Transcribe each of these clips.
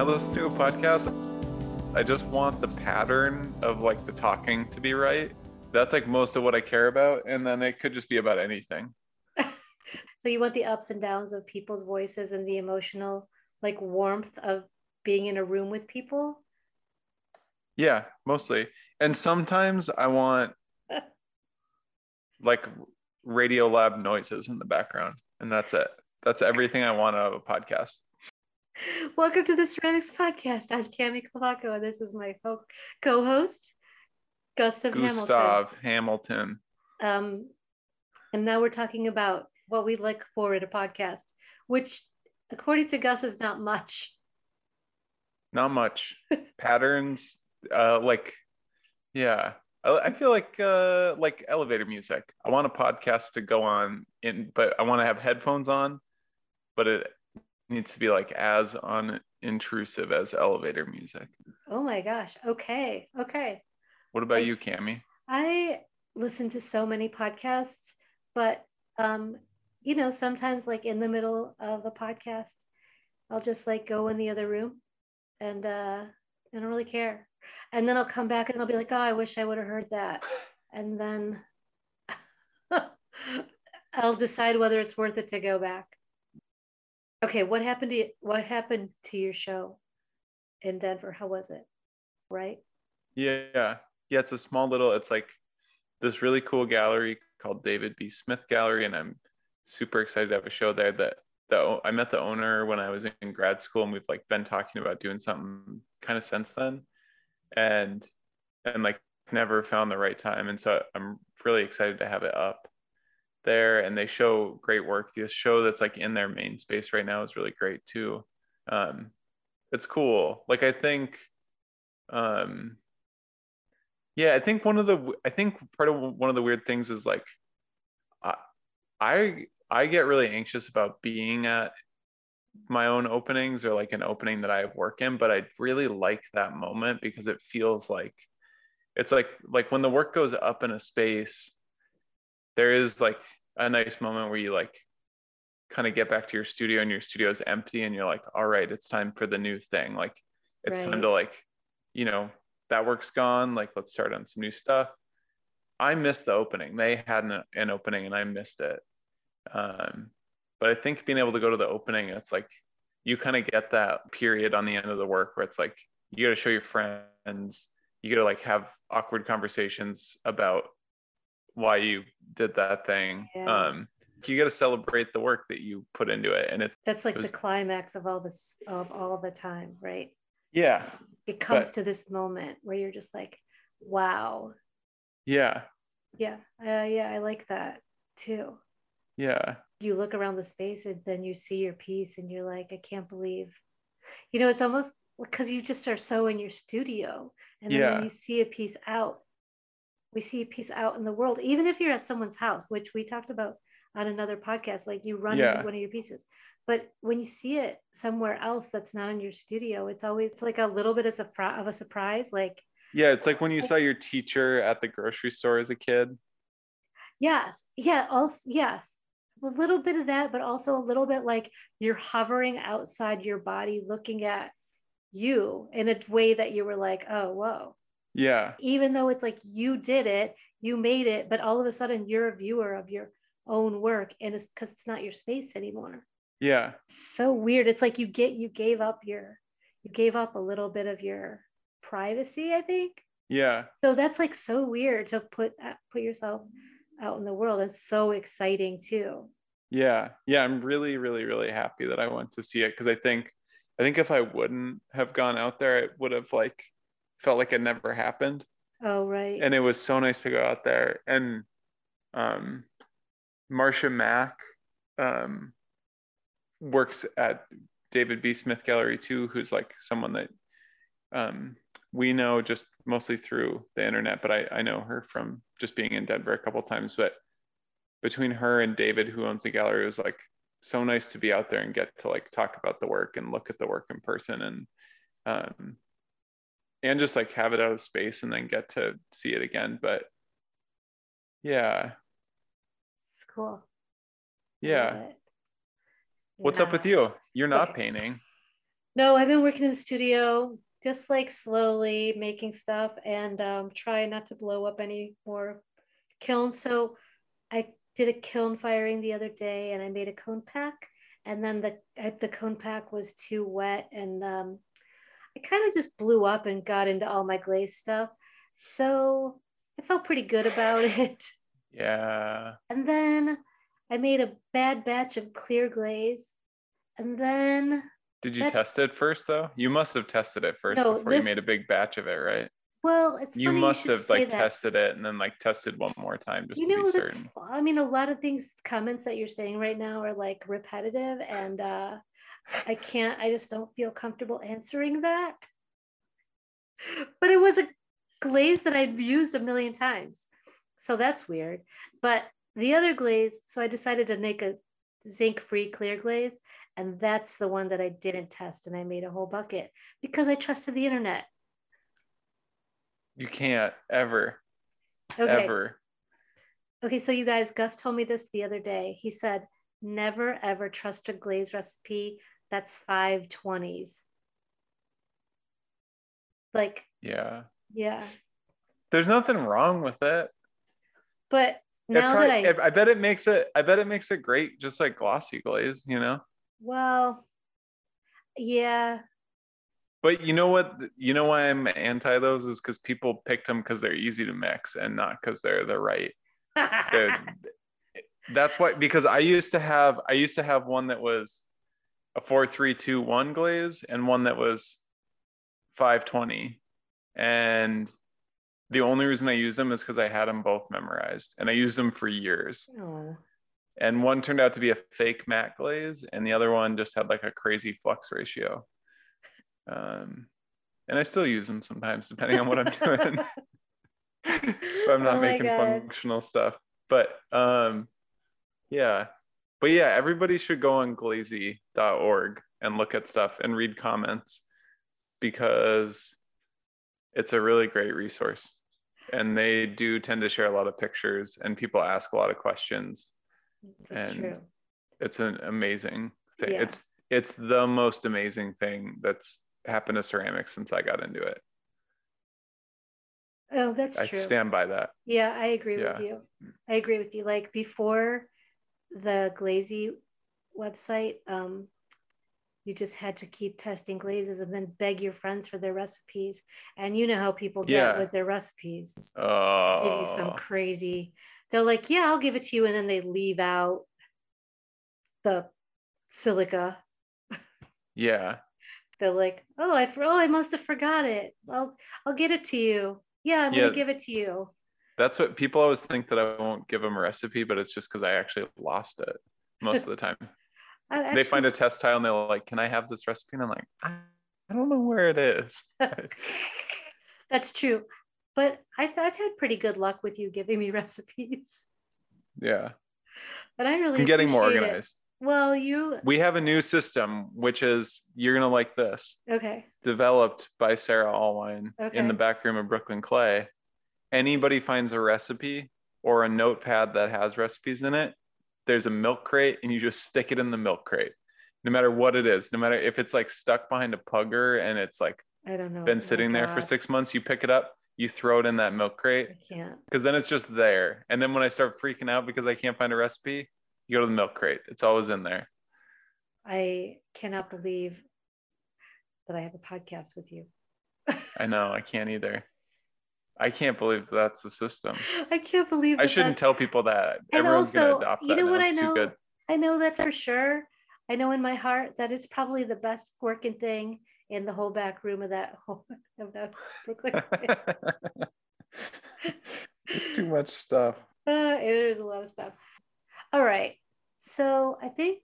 I listen to a podcast, I just want the pattern of like the talking to be right. That's like most of what I care about. And then it could just be about anything. so you want the ups and downs of people's voices and the emotional like warmth of being in a room with people? Yeah, mostly. And sometimes I want like Radiolab noises in the background. And that's it. That's everything I want out of a podcast. Welcome to the Ceramics Podcast. I'm Cami Clavaco, and this is my co host, Gustav, Gustav Hamilton. Hamilton. Um, and now we're talking about what we look for in a podcast, which, according to Gus, is not much. Not much. Patterns, uh, like, yeah. I, I feel like uh, like elevator music. I want a podcast to go on in, but I want to have headphones on, but it needs to be like as unintrusive as elevator music. Oh my gosh. Okay. Okay. What about I, you, Cami? I listen to so many podcasts, but um, you know, sometimes like in the middle of a podcast, I'll just like go in the other room and uh I don't really care. And then I'll come back and I'll be like, oh, I wish I would have heard that. And then I'll decide whether it's worth it to go back. Okay, what happened to you, what happened to your show in Denver? How was it? Right? Yeah. Yeah, it's a small little it's like this really cool gallery called David B. Smith Gallery and I'm super excited to have a show there that the I met the owner when I was in grad school and we've like been talking about doing something kind of since then and and like never found the right time and so I'm really excited to have it up there and they show great work. The show that's like in their main space right now is really great too. Um, it's cool. Like I think, um, yeah, I think one of the I think part of one of the weird things is like, I I, I get really anxious about being at my own openings or like an opening that I have work in, but I really like that moment because it feels like it's like like when the work goes up in a space there is like a nice moment where you like kind of get back to your studio and your studio is empty and you're like all right it's time for the new thing. Like it's right. time to like you know that work's gone. Like let's start on some new stuff. I missed the opening. They had an, an opening and i missed it. Um, but i think being able to go to the opening it's like you kind of get that period on the end of the work where it's like you got to show your friends. You got to like have awkward conversations about why you did that thing. Yeah. Um, you got to celebrate the work that you put into it, and it's that's like it was, the climax of all this of all the time, right? Yeah, it comes but, to this moment where you're just like, wow. Yeah. Yeah, uh, yeah, I like that too. Yeah. You look around the space and then you see your piece, and you're like, I can't believe. You know, it's almost because you just are so in your studio, and then yeah. you see a piece out, we see a piece out in the world, even if you're at someone's house, which we talked about on another podcast, like you run yeah. into one of your pieces. But when you see it somewhere else that's not in your studio, it's always like a little bit of a, of a surprise. Like, yeah, it's like when you saw your teacher at the grocery store as a kid. Yes. Yeah. Also, yes. A little bit of that, but also a little bit like you're hovering outside your body, looking at you in a way that you were like, oh, whoa yeah. Even though it's like you did it, you made it, but all of a sudden you're a viewer of your own work and it's because it's not your space anymore. Yeah. So weird. It's like you get you gave up your you gave up a little bit of your privacy, I think. Yeah. So that's like so weird to put uh, put yourself out in the world. It's so exciting too. Yeah. Yeah, I'm really really really happy that I went to see it because I think I think if I wouldn't have gone out there, it would have like felt like it never happened. Oh, right. And it was so nice to go out there. And um, Marcia Mack um, works at David B. Smith Gallery too, who's like someone that um, we know just mostly through the internet, but I, I know her from just being in Denver a couple times. But between her and David, who owns the gallery, it was like so nice to be out there and get to like talk about the work and look at the work in person. And um, and just like have it out of space and then get to see it again. But yeah. It's cool. Yeah. What's up with you? You're not okay. painting. No, I've been working in the studio, just like slowly making stuff and um, trying not to blow up any more kilns. So I did a kiln firing the other day and I made a cone pack. And then the the cone pack was too wet and um, I kind of just blew up and got into all my glaze stuff. So I felt pretty good about it. Yeah. And then I made a bad batch of clear glaze. And then Did you that, test it first though? You must have tested it first no, before this, you made a big batch of it, right? Well, it's you must you have like that. tested it and then like tested one more time just you know, to be certain. I mean, a lot of things, comments that you're saying right now are like repetitive, and uh, I can't. I just don't feel comfortable answering that. But it was a glaze that I've used a million times, so that's weird. But the other glaze, so I decided to make a zinc-free clear glaze, and that's the one that I didn't test, and I made a whole bucket because I trusted the internet. You can't ever, okay. ever. Okay, so you guys, Gus told me this the other day. He said, never ever trust a glaze recipe that's 520s. Like, yeah. Yeah. There's nothing wrong with it. But now probably, that I, I bet it makes it, I bet it makes it great, just like glossy glaze, you know? Well, yeah. But you know what? You know why I'm anti those is because people picked them because they're easy to mix and not because they're the right. that's why because I used to have I used to have one that was a four three two one glaze and one that was five twenty, and the only reason I use them is because I had them both memorized and I used them for years. Oh. And one turned out to be a fake matte glaze, and the other one just had like a crazy flux ratio. Um, and I still use them sometimes, depending on what I'm doing. if I'm not oh making God. functional stuff. But um, yeah. But yeah, everybody should go on glazy.org and look at stuff and read comments because it's a really great resource. And they do tend to share a lot of pictures and people ask a lot of questions. That's and true. It's an amazing thing. Yeah. It's it's the most amazing thing that's happened to ceramics since I got into it. Oh, that's I true. I stand by that. Yeah, I agree yeah. with you. I agree with you. Like before the Glazy website, um, you just had to keep testing glazes and then beg your friends for their recipes. And you know how people get yeah. with their recipes. Oh. Give you some crazy. They're like, yeah, I'll give it to you, and then they leave out the silica. Yeah. They're like, oh, I oh, I must have forgot it. I'll I'll get it to you. Yeah, I'm yeah. gonna give it to you. That's what people always think that I won't give them a recipe, but it's just because I actually lost it most of the time. Actually, they find a test tile and they're like, "Can I have this recipe?" And I'm like, "I, don't know where it is." That's true, but I've I've had pretty good luck with you giving me recipes. Yeah, but I really I'm getting more organized. It. Well, you we have a new system which is you're gonna like this. Okay. Developed by Sarah Allwine okay. in the back room of Brooklyn Clay. Anybody finds a recipe or a notepad that has recipes in it, there's a milk crate and you just stick it in the milk crate. No matter what it is no matter if it's like stuck behind a pugger and it's like i don't know. been sitting there for six months you pick it up you throw it in that milk crate I can't. because then it's just there. And then when i start freaking out because i can't find a recipe you go to the milk crate. It's always in there. I cannot believe that i have a podcast with you. I know. I can't either I can't believe that's the system. I can't believe. I shouldn't tell people that. And Everyone's also, gonna adopt that. You know what I know? I know that for sure. I know in my heart that it's probably the best working thing in the whole back room of that whole of that Brooklyn. There's too much stuff. Uh, there's a lot of stuff. All right, so I think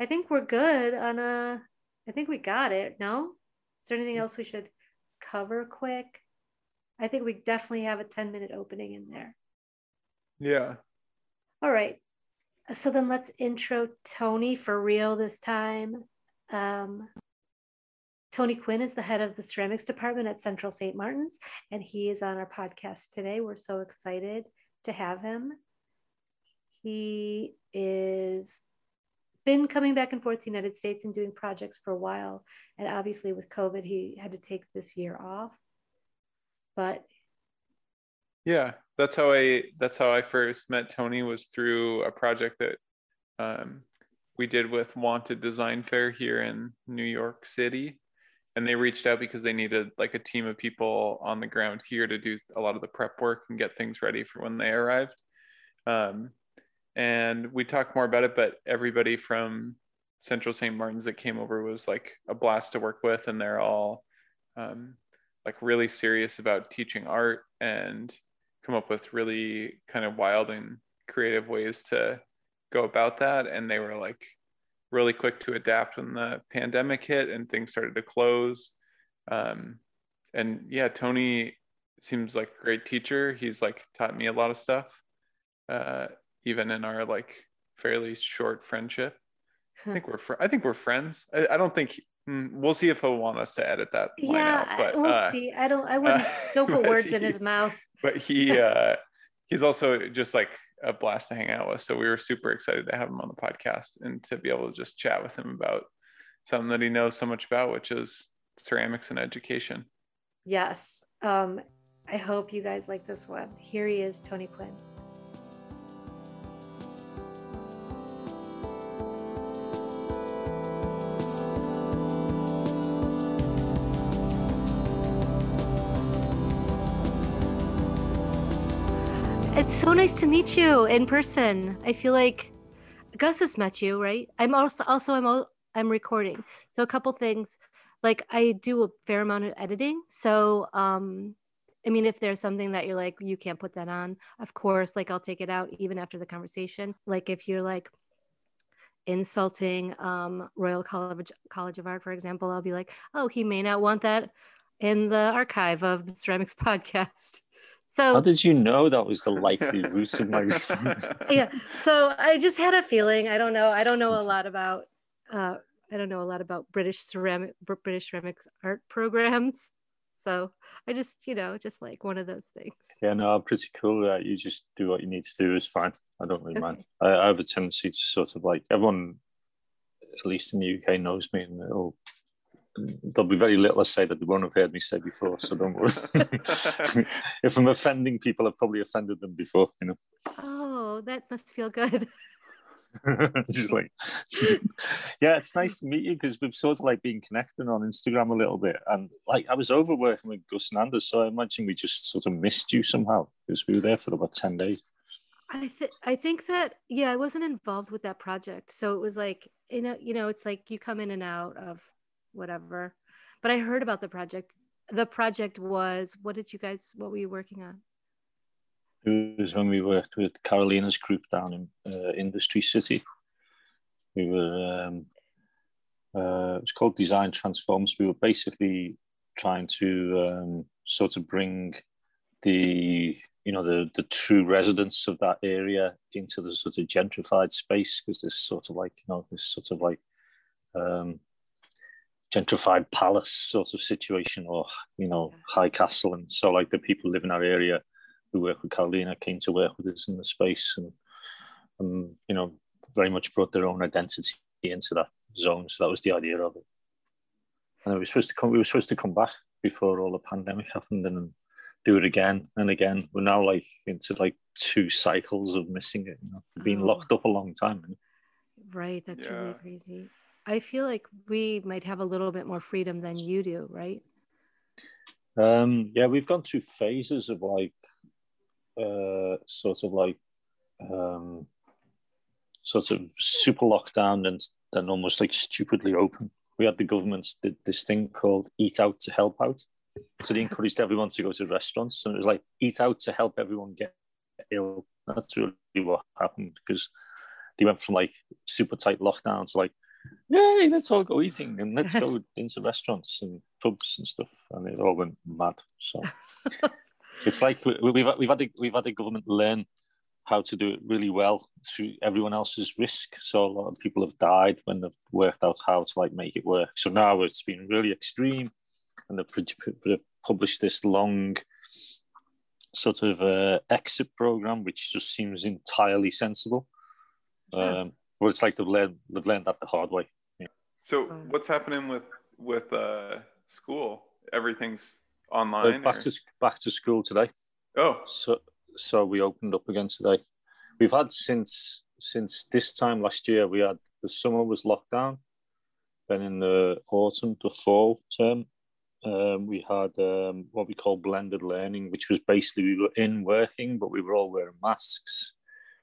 I think we're good on a. I think we got it. No, is there anything else we should cover quick? I think we definitely have a 10 minute opening in there. Yeah. All right. So then let's intro Tony for real this time. Um, Tony Quinn is the head of the ceramics department at Central St. Martin's, and he is on our podcast today. We're so excited to have him. He is been coming back and forth to the United States and doing projects for a while. And obviously with COVID, he had to take this year off. But yeah, that's how I that's how I first met Tony was through a project that um, we did with Wanted Design Fair here in New York City. And they reached out because they needed like a team of people on the ground here to do a lot of the prep work and get things ready for when they arrived. Um, and we talked more about it, but everybody from Central St. Martin's that came over was like a blast to work with, and they're all um, like really serious about teaching art and come up with really kind of wild and creative ways to go about that. And they were like really quick to adapt when the pandemic hit and things started to close. Um, and yeah, Tony seems like a great teacher. He's like taught me a lot of stuff. Uh, even in our like fairly short friendship. I think we're fr- I think we're friends. I, I don't think we'll see if he'll want us to edit that. Yeah, out, but, we'll uh, see. I don't. I wouldn't. Uh, don't put words he, in his mouth. But he uh, he's also just like a blast to hang out with. So we were super excited to have him on the podcast and to be able to just chat with him about something that he knows so much about, which is ceramics and education. Yes. Um, I hope you guys like this one. Here he is, Tony Quinn. So nice to meet you in person. I feel like Gus has met you, right? I'm also also I'm I'm recording. So a couple things. Like I do a fair amount of editing. So um I mean if there's something that you're like you can't put that on, of course, like I'll take it out even after the conversation. Like if you're like insulting um, Royal College College of Art, for example, I'll be like, oh, he may not want that in the archive of the ceramics podcast. So how did you know that was the likely route of my response? yeah. So I just had a feeling. I don't know. I don't know a lot about. Uh, I don't know a lot about British ceramic British ceramics art programs. So I just, you know, just like one of those things. Yeah, no, I'm pretty cool. Uh, you just do what you need to do is fine. I don't really okay. mind. I, I, have a tendency to sort of like everyone, at least in the UK, knows me, and it'll there'll be very little I say that they won't have heard me say before. So don't worry. if I'm offending people, I've probably offended them before. You know. Oh, that must feel good. just like, yeah, it's nice to meet you because we've sort of like been connecting on Instagram a little bit, and like I was over working with Gus and Anders, so I imagine we just sort of missed you somehow because we were there for about ten days. I th- I think that yeah, I wasn't involved with that project, so it was like you know you know it's like you come in and out of whatever. But I heard about the project. The project was what did you guys what were you working on? It was when we worked with Carolina's group down in uh, Industry City. We were um, uh, it's called Design Transforms. We were basically trying to um, sort of bring the you know the the true residents of that area into the sort of gentrified space because there's sort of like you know this sort of like um, gentrified palace sort of situation or you know high castle. And so like the people who live in our area who work with Carolina came to work with us in the space and, and you know very much brought their own identity into that zone. So that was the idea of it. And we were supposed to come we were supposed to come back before all the pandemic happened and do it again and again. We're now like into like two cycles of missing it you know being oh. locked up a long time right. That's yeah. really crazy I feel like we might have a little bit more freedom than you do, right? Um, yeah, we've gone through phases of like, uh, sort of like, um, sort of super lockdown and then almost like stupidly open. We had the government did this thing called Eat Out to Help Out. So they encouraged everyone to go to restaurants, and it was like eat out to help everyone get ill. That's really what happened because they went from like super tight lockdowns, like yay, let's all go eating and let's go into restaurants and pubs and stuff. And it all went mad. So it's like we, we've we've had the, we've had the government learn how to do it really well through everyone else's risk. So a lot of people have died when they've worked out how to like make it work. So now it's been really extreme, and they've published this long sort of uh, exit program, which just seems entirely sensible. Um, well, it's like they've learned they've learned that the hard way. Yeah. So what's happening with with uh, school? Everything's online. Uh, back or? to back to school today. Oh, so so we opened up again today. We've had since since this time last year. We had the summer was locked down. Then in the autumn, the fall term, um, we had um, what we call blended learning, which was basically we were in working, but we were all wearing masks.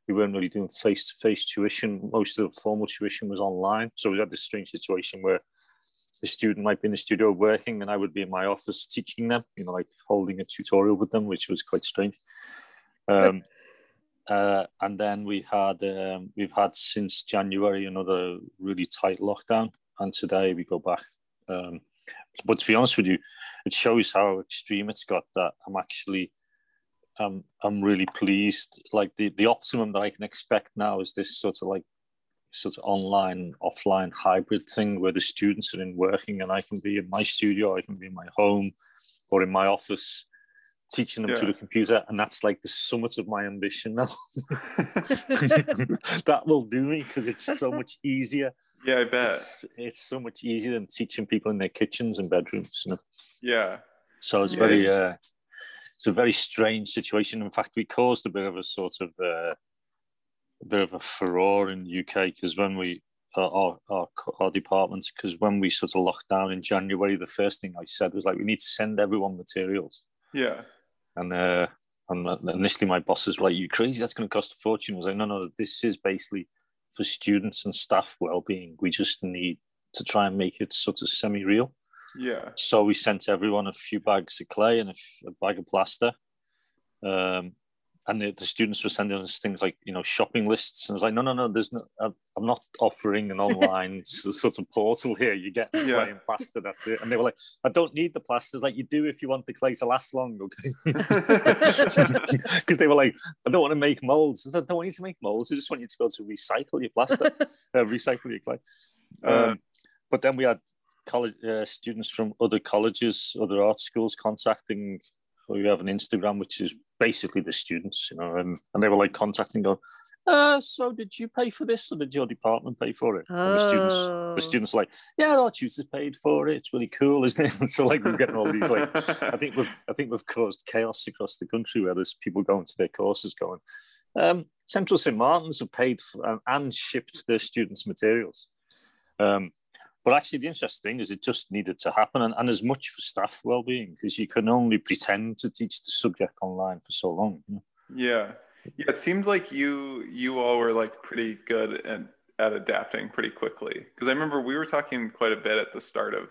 We weren't really doing face to face tuition. Most of the formal tuition was online. So we had this strange situation where the student might be in the studio working and I would be in my office teaching them, you know, like holding a tutorial with them, which was quite strange. Um, uh, and then we had um, we've had since January another really tight lockdown, and today we go back. Um, but to be honest with you, it shows how extreme it's got that I'm actually um, I'm really pleased. Like the, the optimum that I can expect now is this sort of like sort of online offline hybrid thing where the students are in working and I can be in my studio, I can be in my home or in my office teaching them yeah. through the computer and that's like the summit of my ambition now that will do me because it's so much easier yeah, I bet. It's, it's, so much easier than teaching people in their kitchens and bedrooms. You know? Yeah. So it's yeah, very, it's... Uh, it's a very strange situation. In fact, we caused a bit of a sort of uh, a bit of a furore in the UK because when we our, our, our departments because when we sort of locked down in January, the first thing I said was like, we need to send everyone materials. Yeah. And uh, and initially my bosses were like, "You crazy? That's going to cost a fortune." I was like, "No, no, this is basically for students and staff well-being. We just need to try and make it sort of semi-real. Yeah. So we sent everyone a few bags of clay and a, a bag of plaster. Um, and the, the, students were sending us things like you know shopping lists. And I was like no no no there's no I'm not offering an online sort of portal here. You get the yeah. and plaster that's it. And they were like I don't need the plasters like you do if you want the clay to last long okay? Because they were like I don't want to make molds. I, said, I don't want you to make molds. I just want you to go to recycle your plaster uh, recycle your clay. Um, um, but then we had college uh, students from other colleges other art schools contacting we have an Instagram which is basically the students, you know, and, and they were like contacting, going, uh, so did you pay for this or did your department pay for it? Oh. the students, the oh. students are like, yeah, our tutors paid for it. It's really cool, isn't it? so like we're getting all these like, I think we've, I think we've caused chaos across the country where there's people going to their courses going, um, Central St Martin's have paid for, and, and shipped their students materials. Um, but actually, the interesting thing is it just needed to happen, and, and as much for staff well-being because you can only pretend to teach the subject online for so long. You know? Yeah, yeah. It seemed like you you all were like pretty good at at adapting pretty quickly because I remember we were talking quite a bit at the start of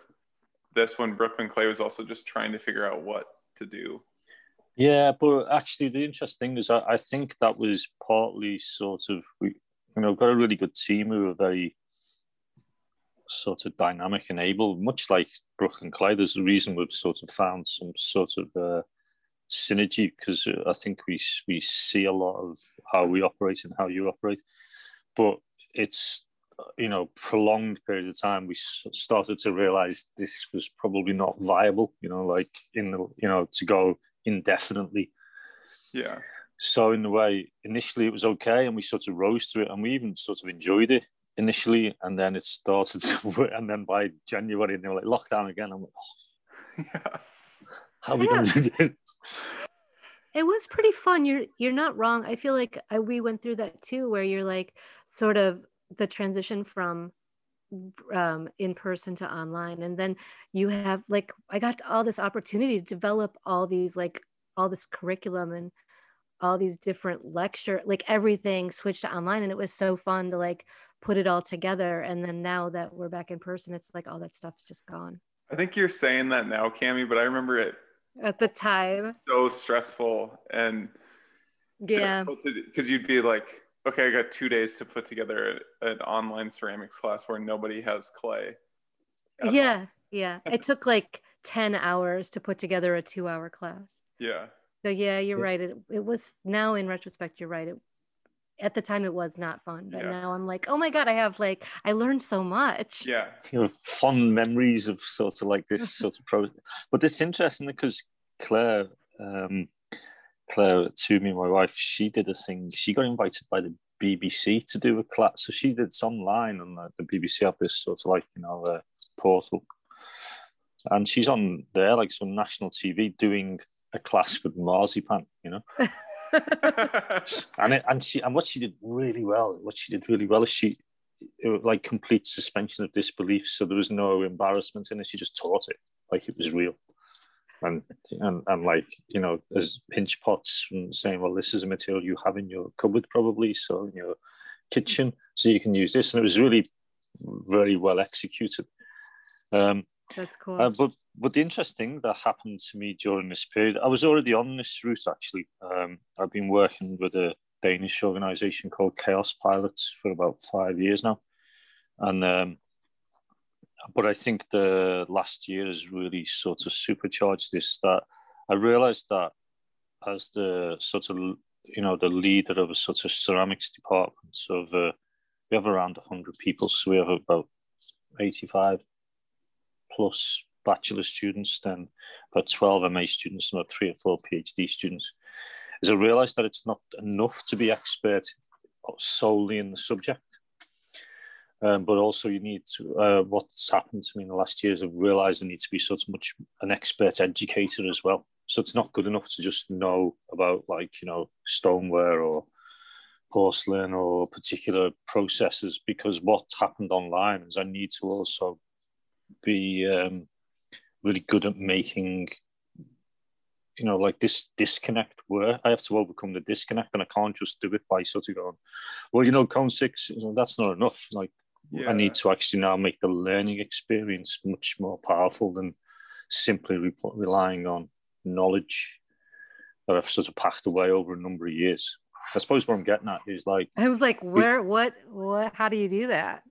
this when Brooklyn Clay was also just trying to figure out what to do. Yeah, but actually, the interesting thing is I, I think that was partly sort of we you know got a really good team who were very sort of dynamic and able, much like Brooklyn Clay. There's a reason we've sort of found some sort of uh, synergy because uh, I think we we see a lot of how we operate and how you operate, but it's you know prolonged period of time we started to realize this was probably not viable you know like in the you know to go indefinitely. Yeah. So in a way initially it was okay and we sort of rose to it and we even sort of enjoyed it initially, and then it started to, and then by January, they were like lockdown again. I'm like, oh, yeah. how are we going to do this? It was pretty fun. You're you're not wrong. I feel like I, we went through that too, where you're like sort of the transition from um, in person to online, and then you have like I got all this opportunity to develop all these like all this curriculum and all these different lecture like everything switched to online and it was so fun to like put it all together and then now that we're back in person it's like all that stuff's just gone. I think you're saying that now cami but i remember it at the time. so stressful and yeah. because you'd be like okay i got two days to put together an online ceramics class where nobody has clay yeah yeah. It took like 10 hours to put together a two hour class. Yeah so yeah, you're right. It it was now in retrospect, you're right. It at the time it was not fun, but yeah. now I'm like, oh my god, I have like I learned so much. Yeah, you know, fond memories of sort of like this sort of pro. But it's interesting because Claire, um, Claire me, my wife, she did a thing. She got invited by the BBC to do a class. So she did some online, and the, the BBC have this sort of like you know uh, portal, and she's on there like some national TV doing a class with marzipan, you know. and it, and she and what she did really well, what she did really well is she it was like complete suspension of disbelief. So there was no embarrassment in it. She just taught it like it was real. And, and and like you know, as pinch pots from saying, well, this is a material you have in your cupboard probably, so in your kitchen, so you can use this. And it was really very well executed. Um, That's cool. Uh, but but the interesting that happened to me during this period, I was already on this route actually. Um, I've been working with a Danish organization called KaosPilots for about five years now. And um, but I think the last year has really sort of supercharged this. That I realized that as the sort of you know the leader of a sort of ceramics department, so uh, we have around hundred people, so we have about eighty-five plus bachelor students, then about twelve MA students, and about three or four PhD students is I realised that it's not enough to be expert solely in the subject. Um, but also you need to, uh, what's happened to me in the last years, I've realised I need to be so much an expert educator as well. So it's not good enough to just know about like, you know, stoneware or porcelain or particular processes because what happened online is I need to also be um, really good at making you know, like this disconnect where I have to overcome the disconnect and I can't just do it by sort of going, well, you know, cone six, you know, that's not enough. Like yeah. I need to actually now make the learning experience much more powerful than simply re- relying on knowledge that I've sort of packed away over a number of years. I suppose what I'm getting at is like I was like, where, we, what, what? How do you do that?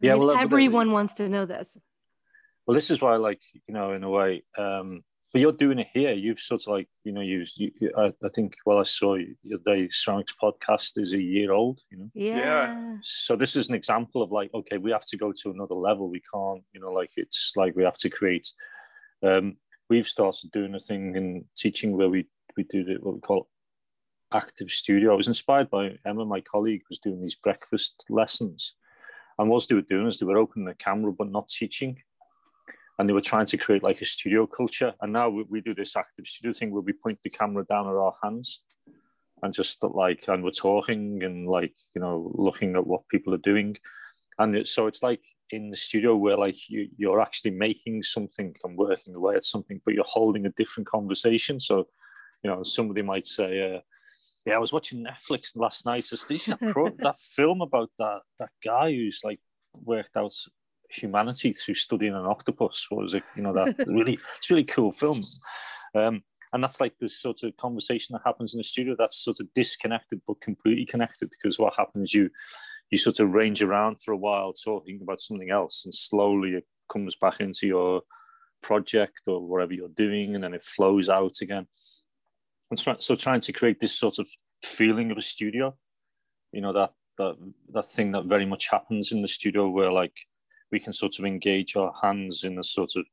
Yeah, I mean, well, everyone wants to know this. Well, this is why, like, you know, in a way, um, but you're doing it here. You've sort of like you know you, you I, I, think well I saw your day ceramics podcast is a year old. You know. Yeah. yeah. So this is an example of like okay we have to go to another level. We can't you know like it's like we have to create. Um, we've started doing a thing in teaching where we we do the, what we call active studio. I was inspired by Emma, my colleague, was doing these breakfast lessons. And what they were doing is they were opening the camera but not teaching and they were trying to create like a studio culture. And now we, we do this active studio thing where we point the camera down at our hands and just like, and we're talking and like, you know, looking at what people are doing. And it, so it's like in the studio where like you, you're actually making something and working away at something, but you're holding a different conversation. So, you know, somebody might say, uh, yeah, I was watching Netflix last night. So that, pro- that film about that that guy who's like worked out humanity through studying an octopus was it you know that really it's really cool film. Um, and that's like this sort of conversation that happens in the studio that's sort of disconnected but completely connected because what happens you you sort of range around for a while talking about something else and slowly it comes back into your project or whatever you're doing and then it flows out again. And so trying to create this sort of feeling of a studio you know that that that thing that very much happens in the studio where like we can sort of engage our hands in a sort of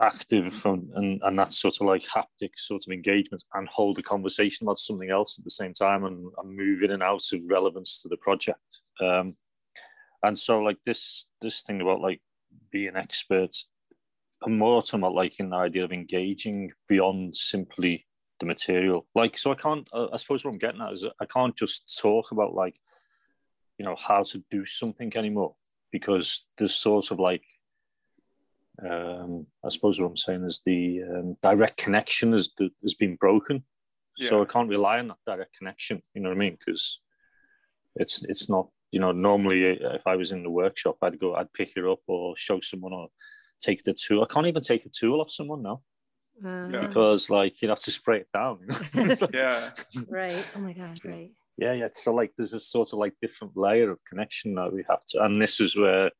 active and, and that sort of like haptic sort of engagement and hold a conversation about something else at the same time and, and move in and out of relevance to the project. Um, and so like this this thing about like being experts, I'm more talking about like the idea of engaging beyond simply the material. Like so I can't uh, I suppose what I'm getting at is I can't just talk about like you know how to do something anymore because there's sort of like um, I suppose what I'm saying is the um, direct connection has has been broken, yeah. so I can't rely on that direct connection. You know what I mean? Because it's it's not you know normally uh, if I was in the workshop I'd go I'd pick it up or show someone or take the tool. I can't even take a tool off someone now. Uh, yeah. Because like you have to spray it down. yeah. Right. Oh my god. Right yeah yeah so like there's a sort of like different layer of connection that we have to and this is where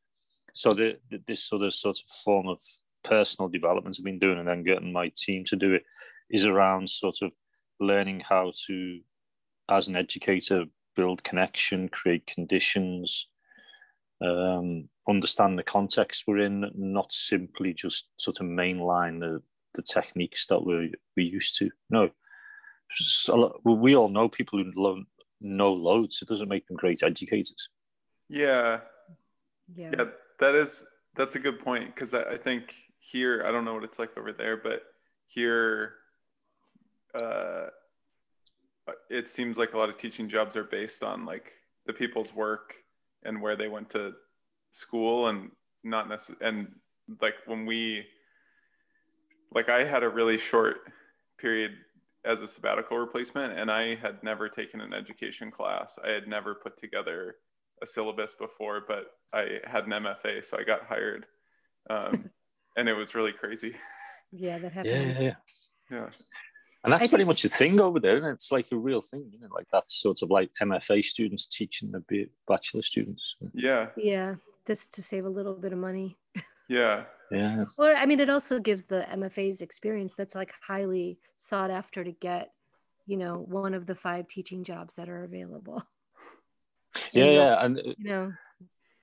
so the, the this sort of sort of form of personal development i've been doing and then getting my team to do it is around sort of learning how to as an educator build connection create conditions um, understand the context we're in not simply just sort of mainline the, the techniques that we're we used to no. We all know people who know loads, it doesn't make them great educators. Yeah. Yeah. Yeah, that is that's a good point because I think here I don't know what it's like over there, but here uh, it seems like a lot of teaching jobs are based on like the people's work and where they went to school and not necessarily and like when we like I had a really short period as a sabbatical replacement and I had never taken an education class. I had never put together a syllabus before, but I had an MFA, so I got hired. Um, and it was really crazy. Yeah, that happened. Yeah, yeah, yeah. And that's I very think- much the thing over there, and it's like a real thing, you know, like that's sort of like MFA students teaching the b- bachelor students. Yeah. Yeah, just to save a little bit of money. Yeah. Yeah, Or I mean, it also gives the MFA's experience that's like highly sought after to get, you know, one of the five teaching jobs that are available. yeah, You know, yeah, and You know,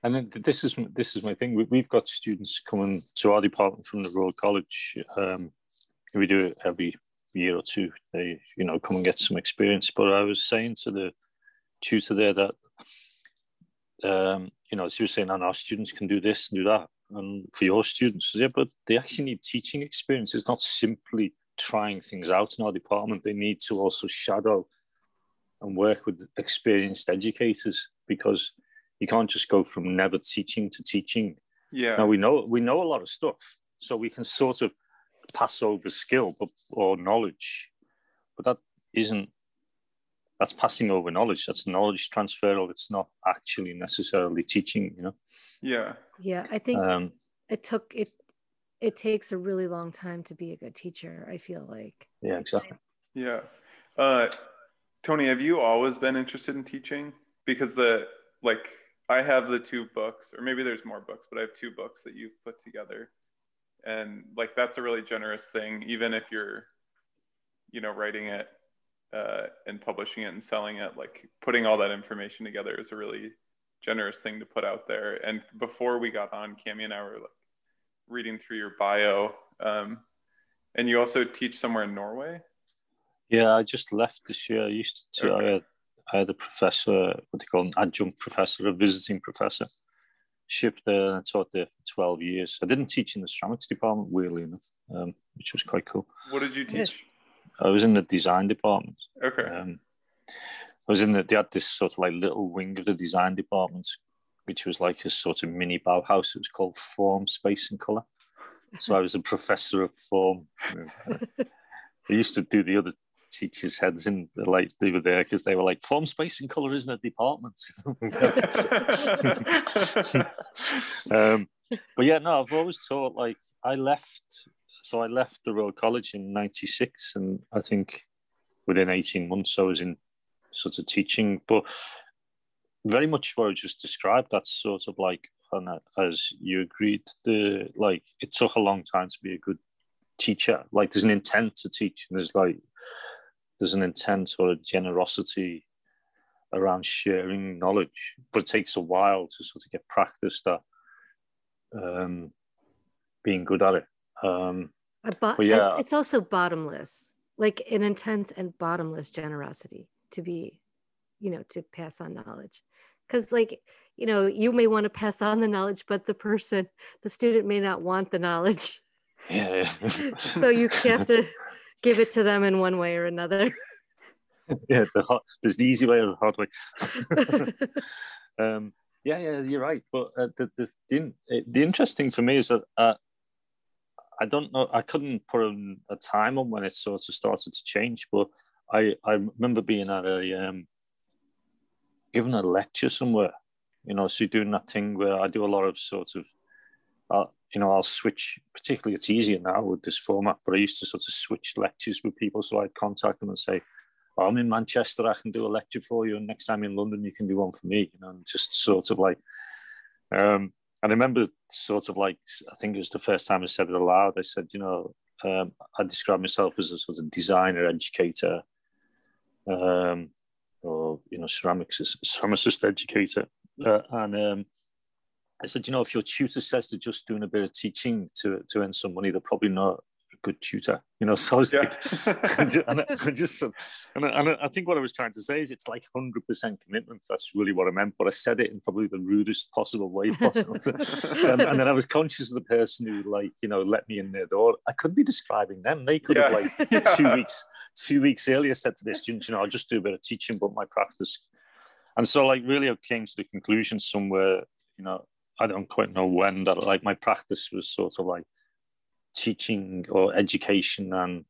and then this is this is my thing. We, we've got students coming to our department from the Royal College. Um, we do it every year or two. They, you know, come and get some experience. But I was saying to the tutor there that, um, you know, she was saying, and our students can do this and do that. And for your students, yeah, but they actually need teaching experience. It's not simply trying things out in our department. They need to also shadow and work with experienced educators because you can't just go from never teaching to teaching. Yeah. Now we know we know a lot of stuff, so we can sort of pass over skill but, or knowledge, but that isn't. That's passing over knowledge. That's knowledge transferal. It's not actually necessarily teaching. You know. Yeah. yeah, I think Um, it took it. It takes a really long time to be a good teacher. I feel like. yeah, exactly. Yeah. Uh, Tony, have you always been interested in teaching? Because the like I have the two books, or maybe there's more books, but I have two books that you've put together. And like that's a really generous thing, even if you're, you know, writing it uh, and publishing it and selling it, like putting all that information together is a really generous thing to put out there. And before we got on, Cami and I were like reading through your bio. Um, and you also teach somewhere in Norway. Yeah, I just left this year. I used to. I, Okay. had, I had a professor, what they call an adjunct professor, a visiting professor. Shipped there and I taught there for 12 years. I didn't teach in the ceramics department, weirdly enough, um, which was quite cool. What did you Yes. teach? I was in the design department. Okay. Um, I was in the, they had this sort of like little wing of the design department, which was like a sort of mini Bauhaus. It was called Form, Space and Color. So I was a professor of form. I used to do the other teachers' heads in, the like they were there because they were like, Form, Space and Color isn't a department. um, but yeah, no, I've always taught like I left. So I left the Royal College in '96, and I think within 18 months I was in sort of teaching, but very much what I just described. That's sort of like, and as you agreed, the like it took a long time to be a good teacher. Like there's an intent to teach, and there's like there's an intent or a generosity around sharing knowledge, but it takes a while to sort of get practiced at um, being good at it. Um, bo- yeah. it's also bottomless, like an intense and bottomless generosity to be, you know, to pass on knowledge. Because, like, you know, you may want to pass on the knowledge, but the person, the student may not want the knowledge. yeah, So you have to give it to them in one way or another. yeah. The hard, there's the easy way or the hard way. um, yeah, yeah, you're right. But uh, the the the, the interesting for me is that uh, I don't know. I couldn't put a, time on when it sort of started to change, but I I remember being at a um, given a lecture somewhere. You know, so doing that thing where I do a lot of sort of, uh, you know, I'll switch. Particularly, it's easier now with this format, but I used to sort of switch lectures with people, so I'd contact them and say, oh, I'm in Manchester, I can do a lecture for you, and next time in London, you can do one for me, you know, and just sort of like, um, I remember sort of like, I think it was the first time I said it aloud, I said, you know, um, I describe myself as a sort of designer, educator, um, or, you know, ceramics, ceramicist educator. Uh, and um, I said, you know, if your tutor says they're just doing a bit of teaching to, to earn some money, they're probably not good tutor, you know. So I was yeah. like, and I just, and, I, and I think what I was trying to say is it's like 100% commitment. That's really what I meant, but I said it in probably the rudest possible way possible. and, and, then I was conscious of the person who, like, you know, let me in their door. I could be describing them. They could yeah. have, like, yeah. two weeks, two weeks earlier said to their students, you know, I'll just do a bit of teaching, but my practice. And so, like, really, I came to the conclusion somewhere, you know, I don't quite know when that, like, my practice was sort of like teaching or education and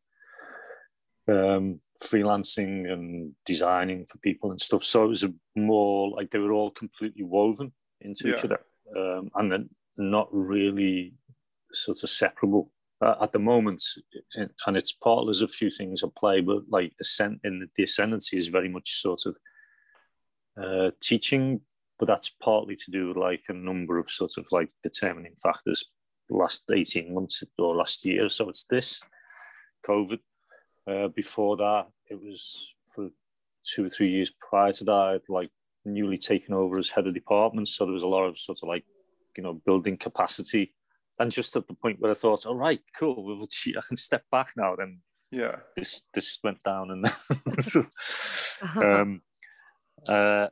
um, freelancing and designing for people and stuff. So it was a more like they were all completely woven into yeah. each other um, and then not really sort of separable uh, at the moment. And it's part there's a few things at play, but like ascent in the ascendancy is very much sort of uh, teaching, but that's partly to do with like a number of sort of like determining factors last 18 months or last year. So it's this COVID. Uh, before that, it was for two or three years prior to that, I'd like newly taken over as head of department. So there was a lot of sort of like, you know, building capacity. And just at the point where I thought, all right, cool, we'll, I can step back now. Then yeah, this this went down, and so, um, uh,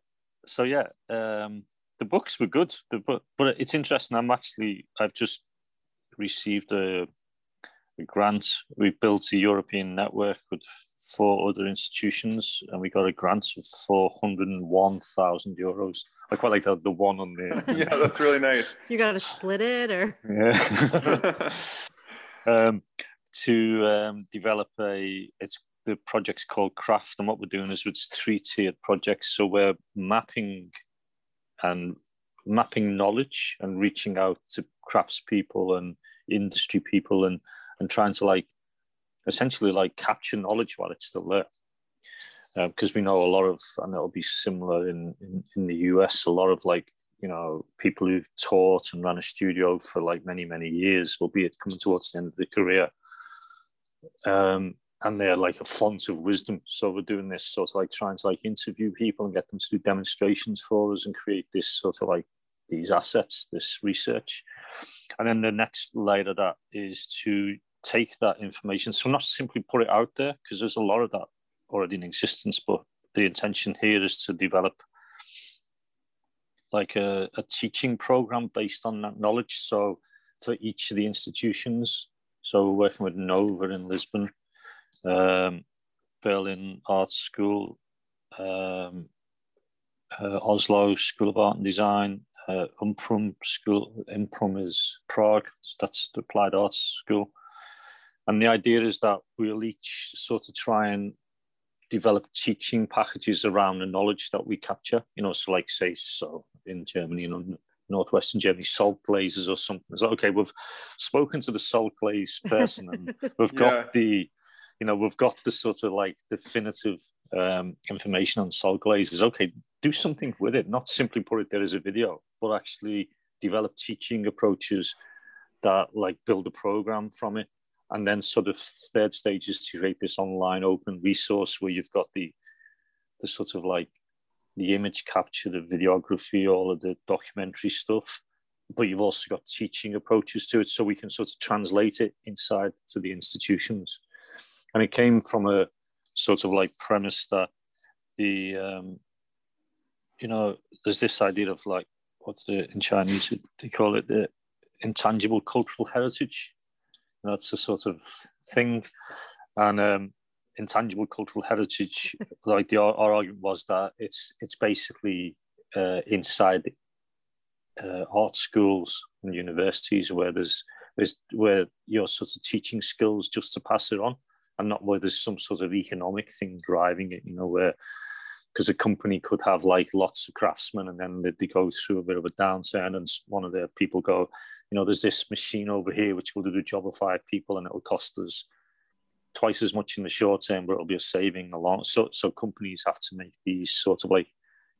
so yeah, um, the books were good. The, but but it's interesting. I'm actually I've just received a, a grant. We built a European network with four other institutions, and we got a grant of four hundred and one thousand euros. I quite like the, the one on the. yeah, that's really nice. You got to split it, or yeah. um, to um, develop a it's the project's called Craft, and what we're doing is it's three tiered projects. So we're mapping and mapping knowledge and reaching out to craftspeople and industry people and and trying to like essentially like capture knowledge while it's still there. Because uh, we know a lot of and it'll be similar in, in in the us a lot of like you know people who've taught and run a studio for like many many years albeit coming towards the end of their career um, and they're like a font of wisdom. So we're doing this sort of like trying to like interview people and get them to do demonstrations for us and create this sort of like these assets this research and then the next layer of that is to take that information. So not simply put it out there, because there's a lot of that already in existence, but the intention here is to develop like a, a teaching program based on that knowledge. So for each of the institutions, so we're working with Nova in Lisbon, um, Berlin Arts School, um, uh, Oslo School of Art and Design, uh, Umprum School. Umprum is Prague. That's the Applied Arts School. And the idea is that we'll each sort of try and develop teaching packages around the knowledge that we capture. You know, so like say, so in Germany, you know, northwestern Germany, salt glazes or something. It's like, okay, we've spoken to the salt glaze person and we've got yeah. the you know, we've got the sort of like definitive um, information on salt glazes. Okay, do something with it, not simply put it there as a video, but actually develop teaching approaches that like build a program from it. And then sort of third stage is to create this online open resource where you've got the the sort of like the image capture, the videography, all of the documentary stuff, but you've also got teaching approaches to it so we can sort of translate it inside to the institutions and it came from a sort of like premise that the um, you know there's this idea of like what's the in Chinese they call it the intangible cultural heritage. That's a sort of thing, and um, intangible cultural heritage. like the our, our, argument was that it's it's basically uh, inside uh, art schools and universities where there's there's where you're sort of teaching skills just to pass it on and not where there's some sort of economic thing driving it, you know, where because a company could have like lots of craftsmen and then they, they go through a bit of a downturn and one of their people go, you know, there's this machine over here which will do the job of five people and it'll cost us twice as much in the short term, but it'll be a saving a lot. So, so companies have to make these sort of like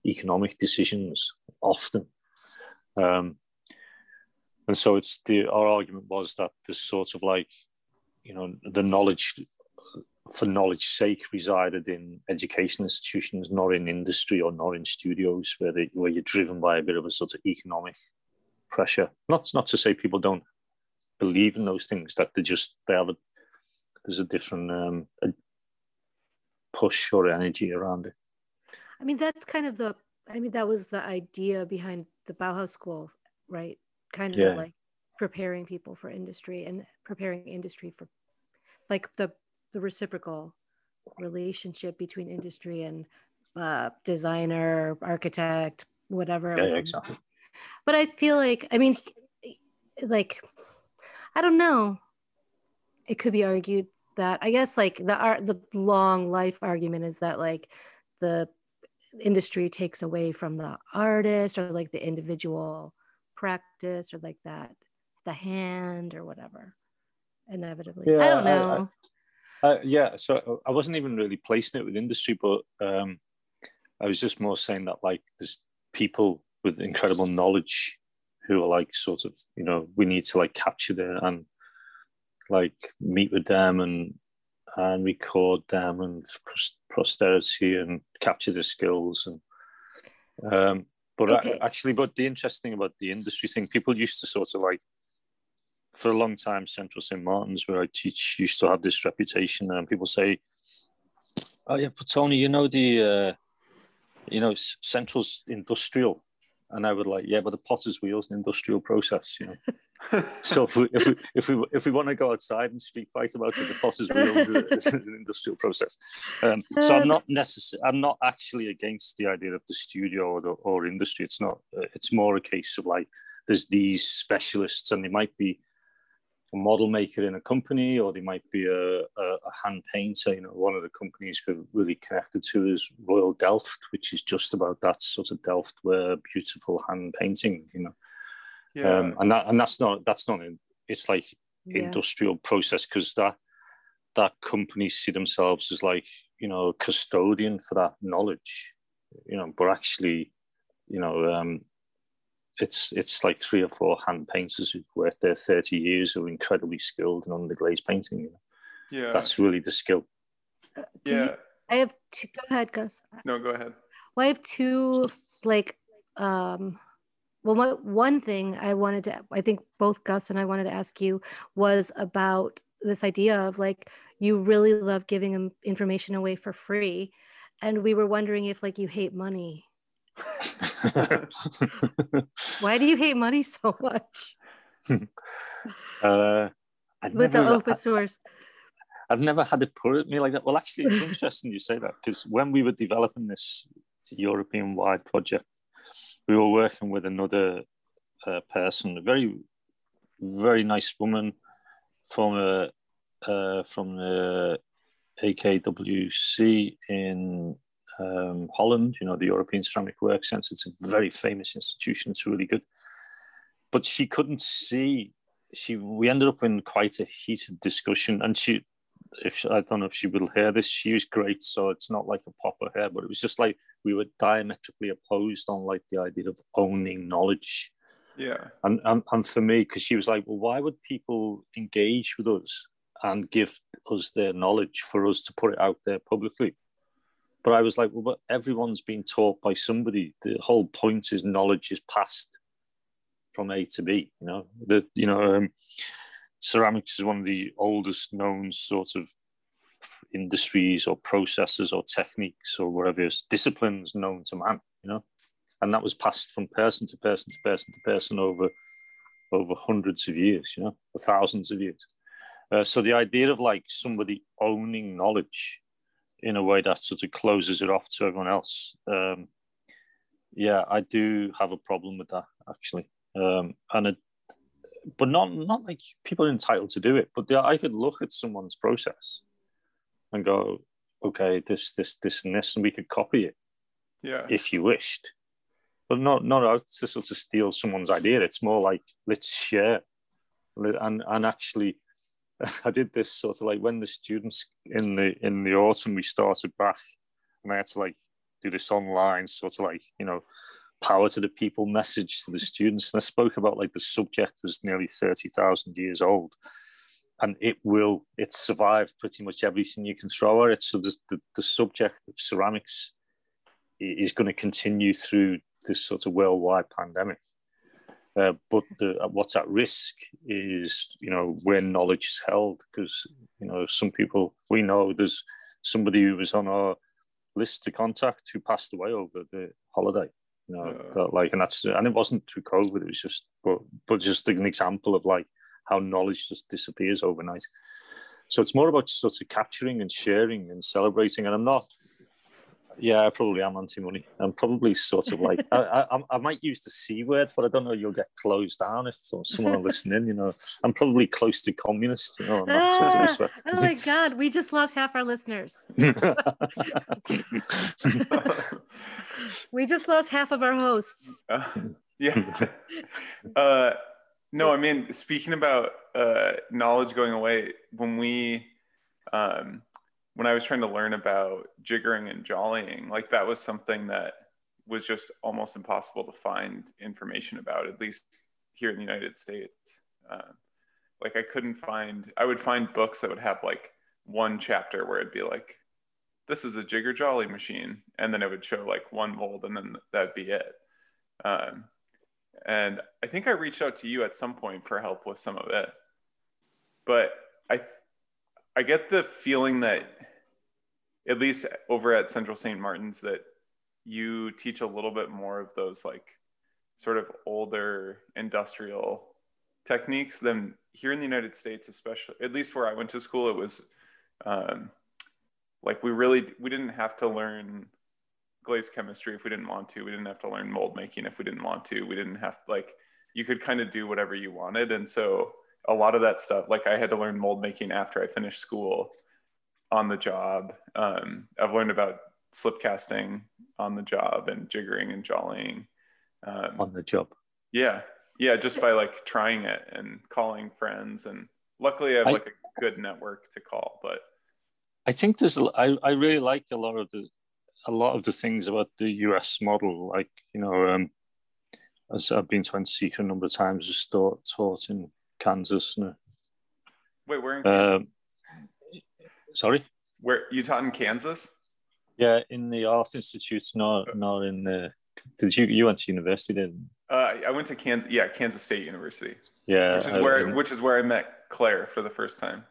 economic decisions often. Um, and so it's the our argument was that this sort of like, you know, the knowledge for knowledge sake resided in education institutions, not in industry or not in studios where they, where you're driven by a bit of a sort of economic pressure. Not not to say people don't believe in those things, that they just they have a there's a different um, a push or energy around it. I mean, that's kind of the. I mean, that was the idea behind the Bauhaus School, right? Kind of yeah. like preparing people for industry and preparing industry for, like the the reciprocal relationship between industry and uh, designer, architect, whatever. Yeah, exactly. But I feel like, I mean, like, I don't know. It could be argued that I guess like the art, the long life argument is that like the industry takes away from the artist or like the individual practice or like that the hand or whatever inevitably yeah, i don't know uh, yeah so i wasn't even really placing it with industry but um i was just more saying that like there's people with incredible knowledge who are like sort of you know we need to like capture them and like meet with them and and record them and posterity and capture the skills and um but okay. I, actually but the interesting about the industry thing people used to sort of like for a long time central st martin's where i teach used to have this reputation and people say oh yeah but tony you know the uh you know central's industrial and I would like, yeah, but the potter's wheel is an industrial process, you know. so if we, if we if we if we want to go outside and street fight about it, the potter's wheel is, an industrial process. Um, so I'm not necessarily, I'm not actually against the idea of the studio or the, or industry. It's not. Uh, it's more a case of like there's these specialists, and they might be a model maker in a company, or they might be a, a, a, hand painter. You know, one of the companies we're really connected to is Royal Delft, which is just about that sort of Delft where beautiful hand painting. You know, yeah. Um, and that and that's not that's not it's like yeah. industrial process because that that company see themselves as like you know custodian for that knowledge. You know, but actually, you know, um, it's it's like three or four hand painters who've worked there 30 years who are incredibly skilled in underglaze painting. You know? Yeah. That's really the skill. Uh, yeah. You, I have two go ahead, Gus. No, go ahead. Well, I have two like um well my, one thing I wanted to I think both Gus and I wanted to ask you was about this idea of like you really love giving information away for free and we were wondering if like you hate money Why do you hate money so much? Uh, With never, the open source. I, have never had it put at me like that. Well, actually, it's interesting you say that because when we were developing this European wide project, we were working with another uh, person, a very, very nice woman from a, uh, from the AKWC in um, Holland, you know, the European Ceramic Work Centre. It's a very famous institution. It's really good. But she couldn't see. She we ended up in quite a heated discussion, and she, if I don't know if she will hear this, she was great. So it's not like a pop her hair, but it was just like we were diametrically opposed on like the idea of owning knowledge. Yeah. And and, and for me, because she was like, well, why would people engage with us and give us their knowledge for us to put it out there publicly? But I was like, well, but everyone's been taught by somebody. The whole point is knowledge is passed from A to B. You know, that you know, um, ceramics is one of the oldest known sort of industries or processes or techniques or whatever disciplines known to man. You know, and that was passed from person to person to person to person over over hundreds of years. You know, thousands of years. Uh, so the idea of like somebody owning knowledge in a way that sort of closes it off to everyone else. Um, yeah, I do have a problem with that actually, um, and it, but not not like people are entitled to do it. But I could look at someone's process and go, okay, this this this and this, and we could copy it, yeah, if you wished, but not not out to sort of steal someone's idea. It's more like let's share, and and actually I did this sort of like when the students in the in the autumn we started back, and I had to like do this online sort of like you know power to the people message to the students, and I spoke about like the subject was nearly thirty thousand years old, and it will it survived pretty much everything you can throw at it. So the the, the subject of ceramics is going to continue through this sort of worldwide pandemic. Uh, but the, what's at risk is, you know, where knowledge is held. Because, you know, some people we know there's somebody who was on our list to contact who passed away over the holiday. You know, uh, that, like, and that's and it wasn't through COVID. It was just, but but just an example of like how knowledge just disappears overnight. So it's more about sort of capturing and sharing and celebrating. And I'm not, yeah, I probably am anti-money. I'm probably sort of like I, I, I might use the c word, but I don't know. You'll get closed down if someone listening. You know, I'm probably close to communist. You know, ah, sort of oh my god, we just lost half our listeners. we just lost half of our hosts. Uh, yeah. Uh, no, I mean, speaking about uh, knowledge going away, when we um, when I was trying to learn about jiggering and jollying, like that was something that was just almost impossible to find information about, at least here in the United States. Uh, like I couldn't find, I would find books that would have like one chapter where it'd be like, this is a jigger jolly machine. And then it would show like one mold and then that'd be it. Um, and I think I reached out to you at some point for help with some of it. But I, I get the feeling that at least over at Central St. Martin's that you teach a little bit more of those like sort of older industrial techniques than here in the United States, especially at least where I went to school, it was um, like we really we didn't have to learn glaze chemistry if we didn't want to. We didn't have to learn mold making if we didn't want to. We didn't have like you could kind of do whatever you wanted, and so a lot of that stuff like I had to learn mold making after I finished school on the job. Um, I've learned about slip casting on the job and jiggering and jollying. Um, on the job. Yeah. Yeah. Just by like trying it and calling friends. And luckily I have I, like a good network to call, but I think there's, I, I really like a lot of the, a lot of the things about the US model. Like, you know, um, as I've been to NCECA a number of times, just taught, taught in Kansas. And, Wait, where in Kansas? Um, Sorry? Where you taught in Kansas? Yeah, in the Art Institute, not not in the. Did you you went to university then? Uh, I went to Kansas. Yeah, Kansas State University. Yeah, which is I, where I, which is where I met Claire for the first time.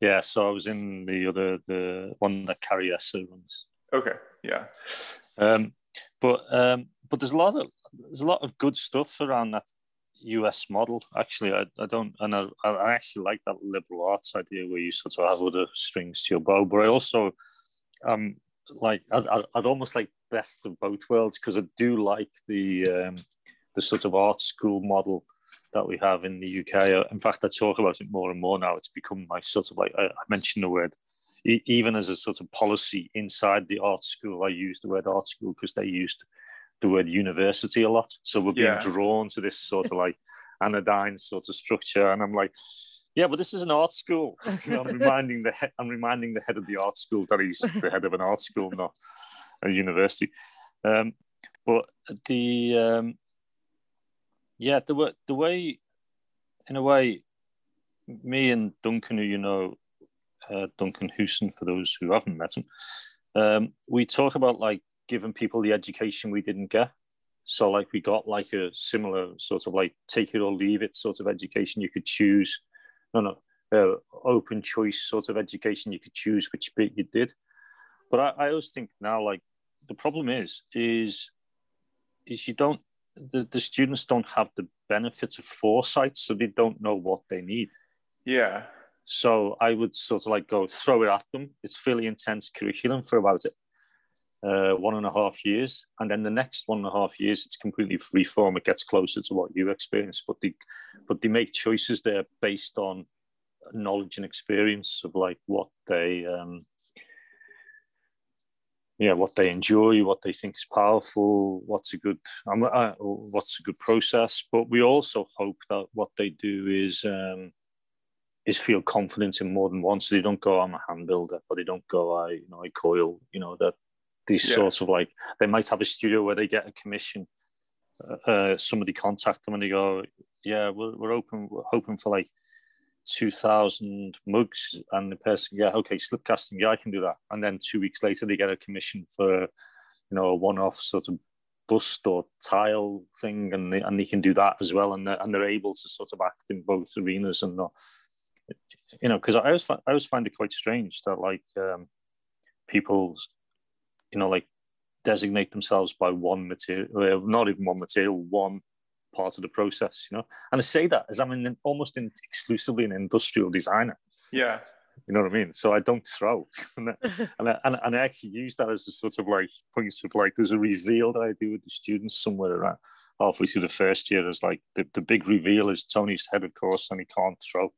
Yeah, so I was in the other the one that Carrie Esser runs. Okay. Yeah. Um, but um, but there's a lot of there's a lot of good stuff around that US model. Actually, I, I don't, and I, I actually like that liberal arts idea where you sort of have other strings to your bow. But I also, um, like, I'd, I'd almost like best of both worlds because I do like the um, the sort of art school model that we have in the UK. In fact, I talk about it more and more now. It's become my sort of like I mentioned the word. Even as a sort of policy inside the art school, I use the word art school because they used the word university a lot. So we're being yeah. drawn to this sort of like anodyne sort of structure. And I'm like, yeah, but this is an art school. I'm reminding the head, I'm reminding the head of the art school that he's the head of an art school, not a university. Um, but the um, yeah, the the way, in a way, me and Duncan, who you know, uh, Duncan Hooson, for those who haven't met him, um, we talk about like giving people the education we didn't get. So like we got like a similar sort of like take it or leave it sort of education you could choose. No, no, uh, open choice sort of education you could choose which bit you did. But I, I always think now like the problem is is is you don't the, the students don't have the benefits of foresight, so they don't know what they need. Yeah. So I would sort of like go throw it at them. It's fairly intense curriculum for about uh, one and a half years, and then the next one and a half years, it's completely free form. It gets closer to what you experience, but they, but they make choices there based on knowledge and experience of like what they, um, yeah, what they enjoy, what they think is powerful, what's a good, um, uh, what's a good process. But we also hope that what they do is. Um, is feel confident in more than once. They don't go, I'm a hand builder, but they don't go, I, you know, I coil, you know, that these yeah. sorts of like they might have a studio where they get a commission uh, uh, somebody contact them and they go yeah we're, we're open we're hoping for like 2000 mugs and the person yeah okay slip casting yeah i can do that and then two weeks later they get a commission for you know a one-off sort of bust or tile thing, and they, and they can do that as well, and they're, and they're able to sort of act in both arenas and not, you know, because I always I always find it quite strange that like um, people's, you know, like designate themselves by one material, not even one material, one part of the process, you know. And I say that as I'm in, almost in, exclusively an industrial designer. Yeah. You know what I mean? So I don't throw, and, I, and, I, and, I, actually use that as a sort of like points of like there's a reveal that I do with the students somewhere around halfway through the first year. Is like the, the big reveal is Tony's head of course and he can't throw.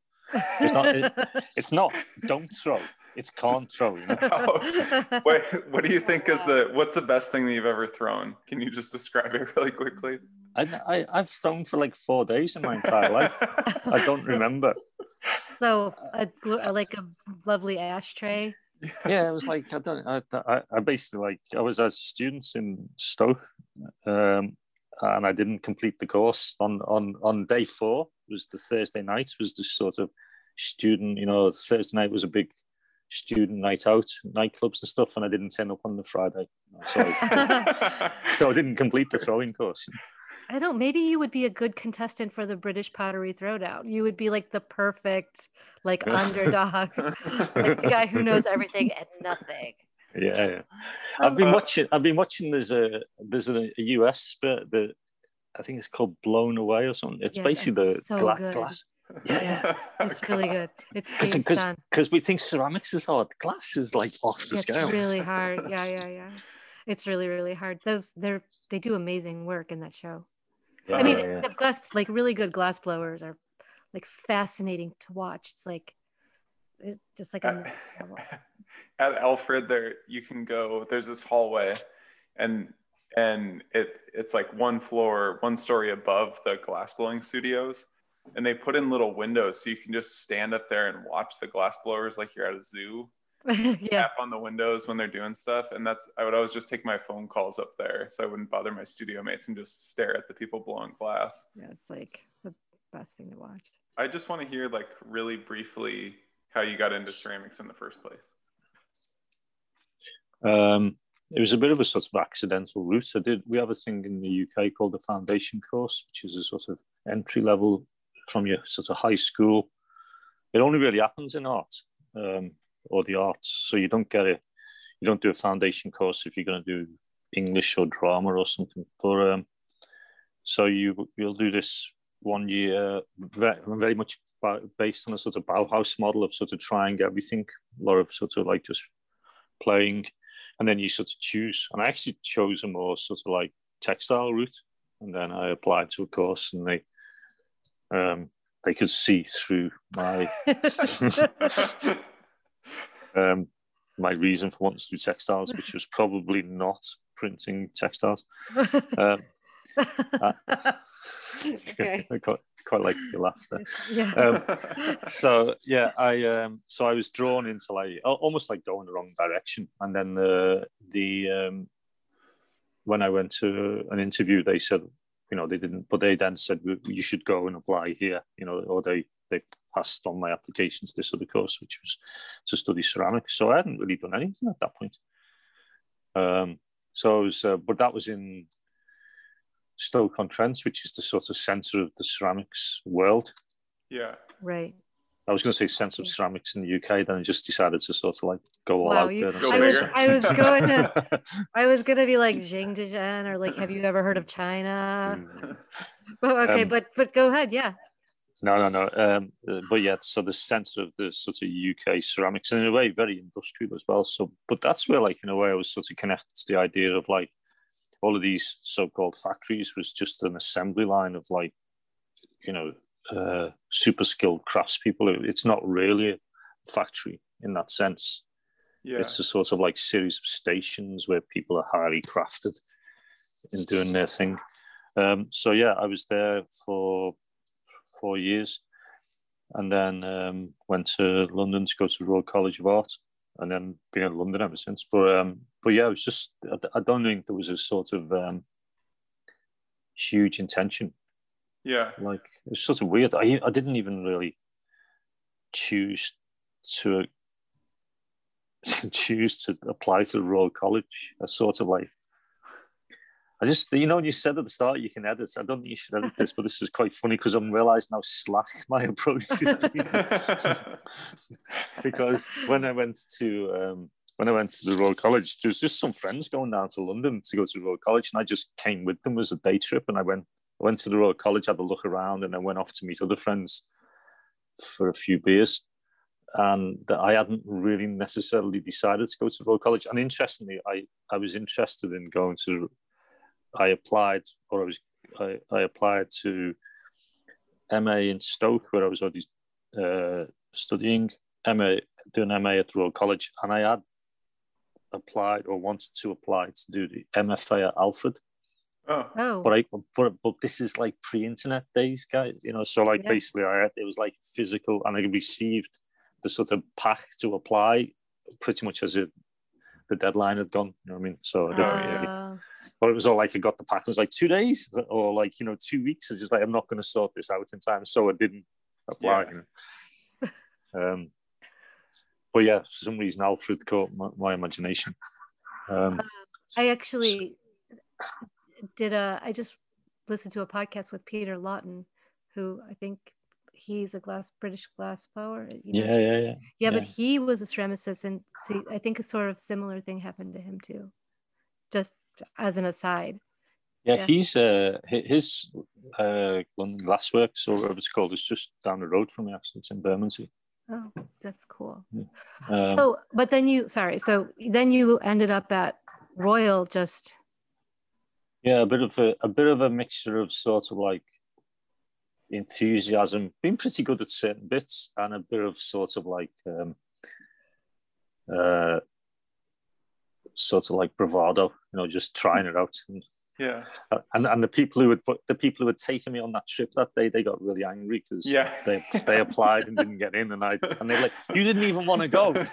It's not. It, it's not. Don't throw. It's can't throw. You know? oh, wait, what do you think is the what's the best thing that you've ever thrown? Can you just describe it really quickly? I, I I've thrown for like four days in my entire life. I don't remember. So a, like a lovely ashtray. Yeah, it was like I don't. I, I, I basically like I was as students in Stoke, um, and I didn't complete the course on on on day four. Was the Thursday night was the sort of student. You know, Thursday night was a big student night out, nightclubs and stuff, and I didn't turn up on the Friday, so I, so I didn't complete the throwing course. I don't. Maybe you would be a good contestant for the British Pottery Throwdown. You would be like the perfect, like underdog, like the guy who knows everything and nothing. Yeah, yeah. I've um, been uh, watching. I've been watching. There's a there's a, a US but the I think it's called Blown Away or something. It's yeah, basically the so gla- glass. Yeah, it's really good. It's because because we think ceramics is hard. Glass is like off the it's scale. It's really hard. Yeah, yeah, yeah. It's really really hard. Those they're they do amazing work in that show. Yeah, I mean, yeah. the glass like really good glass blowers are like fascinating to watch. It's like it's just like a, uh, at Alfred there you can go there's this hallway and and it it's like one floor one story above the glass blowing studios. And they put in little windows so you can just stand up there and watch the glass blowers like you're at a zoo. Yeah. tap on the windows when they're doing stuff. And that's i would always just take my phone calls up there so i wouldn't bother my studio mates and just stare at the people blowing glass. Yeah it's like the best thing to watch. I just want to hear like really briefly how you got into ceramics in the first place. Um, it was a bit of a sort of accidental route. I did. We have a thing in the UK called the foundation course, which is a sort of entry level from your sort of high school. It only really happens in art. Um, or the arts. So you don't get it. You don't do a foundation course if you're going to do English or drama or something. But um, so you you'll do this one year, very, very much based on a sort of Bauhaus model of sort of trying everything. A lot of sort of like just playing, and then you sort of choose. And I actually chose a more sort of like textile route, and then I applied to a course, and they um, they could see through my um, my reason for wanting to do textiles, which was probably not printing textiles. Um, uh, okay. I quite like your laugh there. Yeah. Um, so yeah, I um, so I was drawn into like almost like going the wrong direction, and then the the um, when I went to an interview, they said, you know, they didn't, but they then said you should go and apply here, you know, or they they passed on my application to this other course, which was to study ceramics. So I hadn't really done anything at that point. Um, so I was, uh, but that was in Stoke on Trent, which is the sort of centre of the ceramics world. Yeah. Right. I was going to say centre of ceramics in the UK, then I just decided to sort of like go all wow, out you, there. I was, I was going to, I was going to be like Jingdezhen or like, have you ever heard of China? Mm. okay, um, but but go ahead, yeah. No, no, no. Um, uh, but yeah, so the centre of the sort of UK ceramics, and in a way, very industrial as well. So, but that's where, like, in a way, I was sort of connected to the idea of like all of these so-called factories was just an assembly line of like, you know, uh, super skilled craftspeople. It's not really a factory in that sense. Yeah. It's a sort of like series of stations where people are highly crafted in doing their thing. Um, so yeah, I was there for four years, and then um, went to London to go to Royal College of Art, and then been in London ever since. But um, but yeah, it was just I, I don't think there was a sort of um, huge intention. Yeah, like it was sort of weird. I I didn't even really choose to choose to apply to the Royal College. I sort of like I just, you know, you said at the start you can edit, I don't think you should edit this, but this is quite funny because I'm realising how slack my approach is. because when I went to um, when I went to the Royal College, there was just some friends going down to London to go to the Royal College, and I just came with them as a day trip. And I went, I went to the Royal College, had a look around, and then went off to meet other friends for a few beers. And I hadn't really necessarily decided to go to the Royal College. And interestingly, I, I was interested in going to. I applied, or I was I, I applied to MA in Stoke, where I was already uh, studying MA, doing MA at Royal College, and I had applied or wanted to apply to do the MFA at Alfred. Oh. oh. But I but but this is like pre-internet days, guys. You know, so like yeah. basically I had, it was like physical and I received the sort of pack to apply pretty much as it the deadline had gone. You know what I mean? So I don't uh... really, but it was all like I got the pack. It was like two days or like you know two weeks. It's just like I'm not going to sort this out in time, so I didn't apply. Yeah. You know? um, but yeah, for some reason, Alfred caught my, my imagination. Um, uh, I actually did a. I just listened to a podcast with Peter Layton, who I think he's a glass British glass blower. You know? yeah, yeah, yeah, yeah. Yeah, but he was a ceramicist, and see, I think a sort of similar thing happened to him too. Just as an aside. Yeah, yeah. he's uh his uh London Glassworks or whatever it's called is just down the road from me. Actually, it's in Bermondsey. Oh, that's cool. Um, so, but then you, sorry, so then you ended up at Royal just. Yeah, a bit of a, a bit of a mixture of sort of like enthusiasm, being pretty good at certain bits, and a bit of sort of like um, uh, sort of like bravado, you know, just trying it out and yeah. And and the people who had put the people who had taken me on that trip that day, they got really angry because yeah. they they applied and didn't get in, and I and they're like, you didn't even want to go.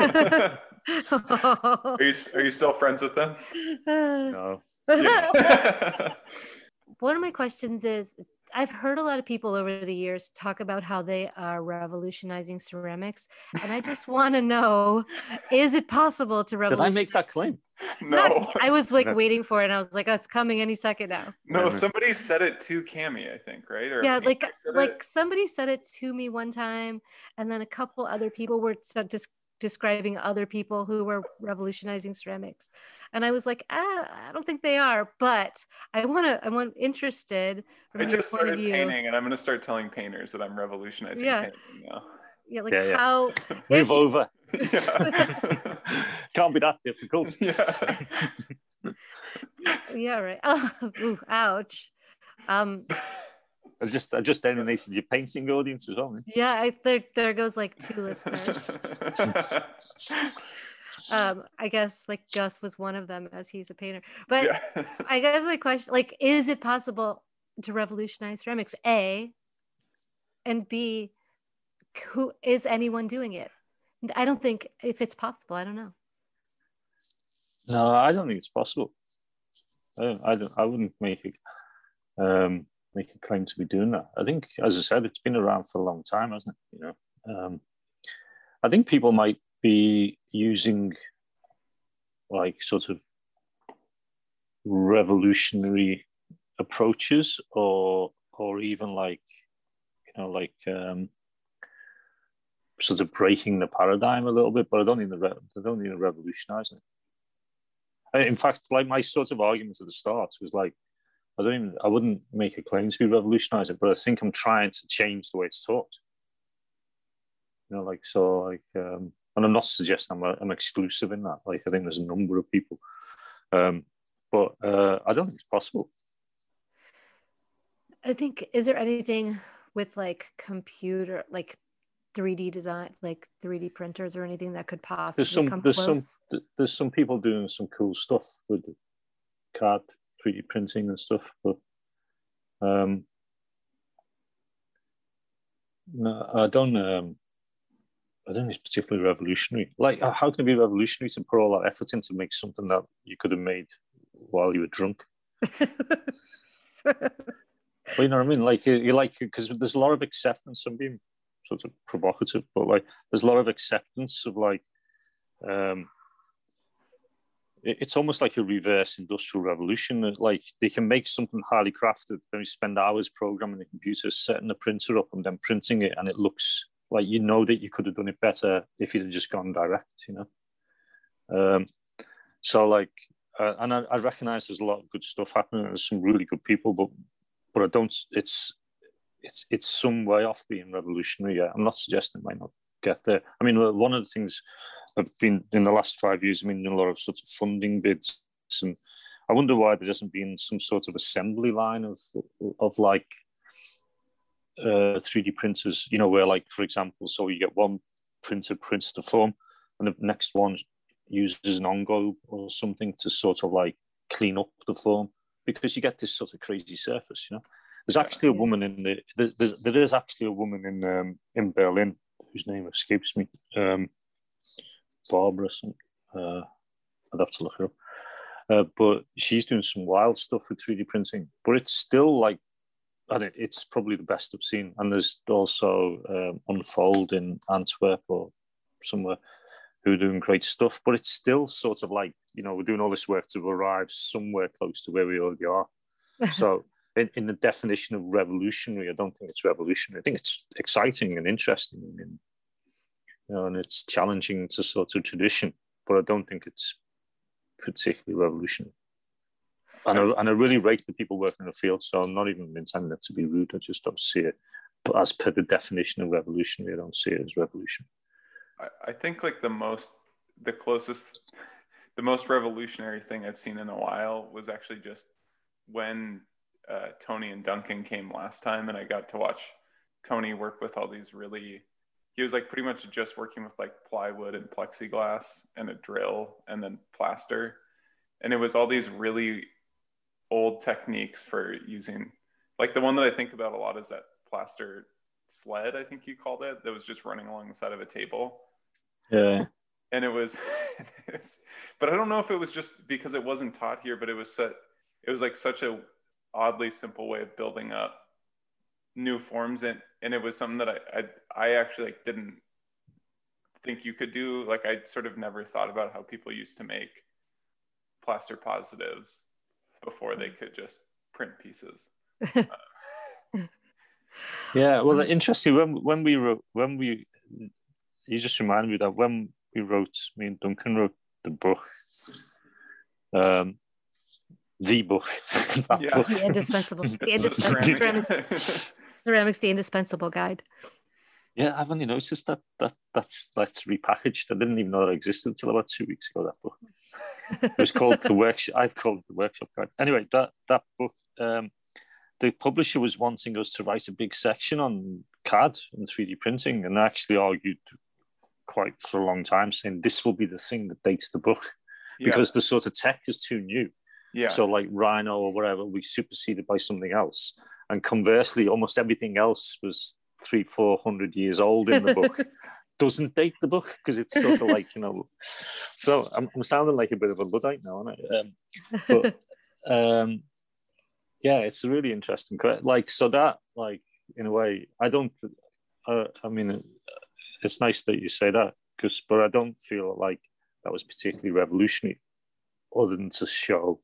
are you are you still friends with them? No. Yeah. One of my questions is I've heard a lot of people over the years talk about how they are revolutionizing ceramics, and I just want to know: Is it possible to revolutionize? Did I make that claim? No, Not, I was like waiting for it, and I was like, "Oh, it's coming any second now." No, somebody said it to Cami, I think, right? Or yeah, like like it. somebody said it to me one time, and then a couple other people were just describing other people who were revolutionizing ceramics. And i was like ah, i don't think they are but i want to i want interested i just started painting and i'm going to start telling painters that i'm revolutionizing yeah. painting now. Yeah like yeah, yeah. how move over. Can't be that difficult. Yeah. Yeah right. Oh ooh, ouch. Um I just I just animated your painting audience as well. Yeah, I, there there goes like two listeners. um, I guess like Gus was one of them as he's a painter. But yeah. I guess my question, like, is it possible to revolutionize ceramics? A, and B, who is anyone doing it? I don't think if it's possible. I don't know. No, I don't think it's possible. I don't. I, don't, I wouldn't make it. Um, make a claim to be doing that. I think, as I said, it's been around for a long time, hasn't it? You know, um, I think people might be using like sort of revolutionary approaches, or or even like you know, like um, sort of breaking the paradigm a little bit. But I don't need to. Re- I don't need to revolutionize it. In fact, like my sort of argument at the start was like I don't even, I wouldn't make a claim to be revolutionizing, but I think I'm trying to change the way it's taught. You know, like, so, like, um, and I'm not suggesting I'm, I'm exclusive in that. Like, I think there's a number of people. Um, but uh, I don't think it's possible. I think, is there anything with like computer, like 3D design, like 3D printers or anything that could possibly there's some, come there's close? some, there's some people doing some cool stuff with card 3D printing and stuff. But um, no, I don't. Um, I don't think it's particularly revolutionary. Like, uh, how can it be revolutionary to put all that effort in to make something that you could have made while you were drunk? well, you know what I mean? Like, you like because there's a lot of acceptance. I'm being sort of provocative, but like, there's a lot of acceptance of like um, it's almost like a reverse industrial revolution. Like they can make something highly crafted, then you spend hours programming the computer, setting the printer up, and then printing it, and it looks like you know that you could have done it better if you'd have just gone direct, you know. Um, so like, uh, and I, I, recognize there's a lot of good stuff happening. There's some really good people, but but I don't. It's it's it's some way off being revolutionary. Yeah, I'm not suggesting it might not get there. I mean, one of the things I've been in the last five years, I mean, a lot of sort of funding bids, and I wonder why there hasn't been some sort of assembly line of of like uh, 3D printers. You know, where like for example, so you get one printer prints the form, and the next one uses an ongo or something to sort of like clean up the form because you get this sort of crazy surface. You know, there's actually a woman in the there, there is actually a woman in um, in Berlin whose name escapes me. Um, Barbara, uh, I'd have to look her up. Uh, but she's doing some wild stuff with 3D printing. But it's still like, and it, it's probably the best I've seen. And there's also um, Unfold in Antwerp or somewhere who are doing great stuff. But it's still sort of like, you know, we're doing all this work to arrive somewhere close to where we already are. so in, in, the definition of revolutionary, I don't think it's revolutionary. I think it's exciting and interesting and, you know, and it's challenging to sort of tradition, but I don't think it's particularly revolutionary. And I, and I really rate the people working in the field, so I'm not even intending it to be rude. I just don't see it. But as per the definition of revolutionary, I don't see it as revolution. I, I think like the most, the closest, the most revolutionary thing I've seen in a while was actually just when uh, Tony and Duncan came last time, and I got to watch Tony work with all these really. He was like pretty much just working with like plywood and plexiglass and a drill and then plaster, and it was all these really old techniques for using. Like the one that I think about a lot is that plaster sled, I think you called it, that was just running along the side of a table. Yeah. And it was, but I don't know if it was just because it wasn't taught here, but it was set, it was like such a oddly simple way of building up new forms and and it was something that I I, I actually like didn't think you could do like I sort of never thought about how people used to make plaster positives before they could just print pieces. yeah, well, interesting. When when we wrote, when we, you just reminded me that when we wrote, me and Duncan wrote the book. Um, the book. yeah. Book. The indispensable. the indispensable ceramics. ceramics, the indispensable guide. Yeah, I've only noticed that that that's that's repackaged. I didn't even know that existed until about two weeks ago. That book. it was called the workshop. I've called the workshop guide. Anyway, that that book. Um, the publisher was wanting us to write a big section on CAD and 3D printing, and actually argued quite for a long time, saying this will be the thing that dates the book yeah. because the sort of tech is too new. Yeah. So like Rhino or whatever, we superseded by something else. And conversely, almost everything else was three, four hundred years old in the book. Doesn't date the book because it's sort of like you know. So I'm, I'm sounding like a bit of a luddite now, aren't I? Um, but um, yeah, it's really interesting. Like so that like in a way, I don't. Uh, I mean, it's nice that you say that because, but I don't feel like that was particularly revolutionary, other than to show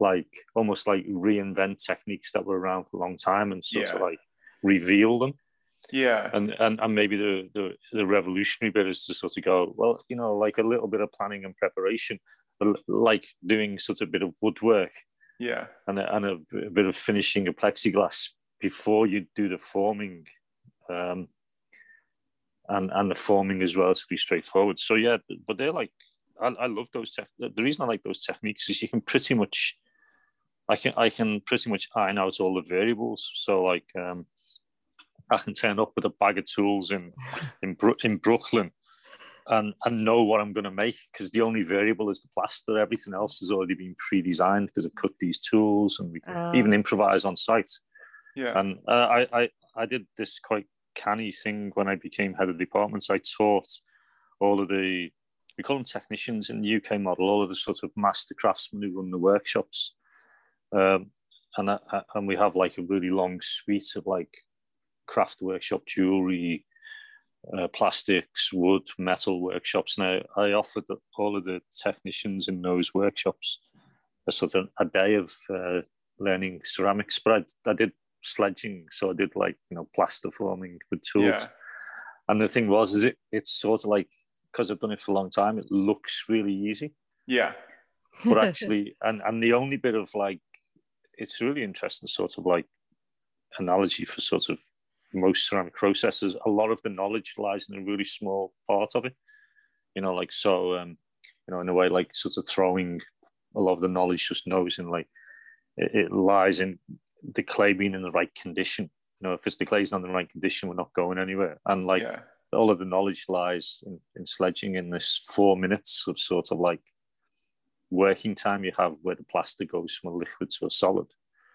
like almost like reinvent techniques that were around for a long time and sort yeah. of like reveal them. Yeah. And, and and maybe the, the the revolutionary bit is to sort of go, well, you know, like a little bit of planning and preparation, like doing sort of a bit of woodwork. Yeah. And a, and a, a bit of finishing a plexiglass before you do the forming. Um, and and the forming as well is relatively straightforward. So yeah, but they're like I, I love those. Te- the reason I like those techniques is you can pretty much I can I can pretty much iron out all the variables. So like um, I can turn up with a bag of tools in in, in Brooklyn and and know what I'm going to make because the only variable is the plaster. Everything else has already been pre-designed because I've cut these tools and we can uh, even improvise on site. Yeah. And uh, I, I I did this quite canny thing when I became head of departments. I taught all of the we call them technicians in the UK model, all of the sort of master craftsmen who run the workshops um, and I, and we have like a really long suite of like craft workshop jewelry, uh, plastics, wood, metal workshops. Now I offered the, all of the technicians in those workshops a sort of a day of uh, learning ceramics, but I, I, did sledging, so I did like you know plaster forming with tools. Yeah. And the thing was, is it it's sort of like because I've done it for a long time, it looks really easy. Yeah. But actually, and and the only bit of like, it's really interesting, sort of like analogy for sort of most ceramic processes. A lot of the knowledge lies in a really small part of it. You know, like so, um, you know, in a way, like sort of throwing a lot of the knowledge just knows in like it, it lies in the clay being in the right condition. You know, if it's the clay's not in the right condition, we're not going anywhere. And like yeah. all of the knowledge lies in, in sledging in this four minutes of sort of like working time you have where the plaster goes from a liquid to a solid.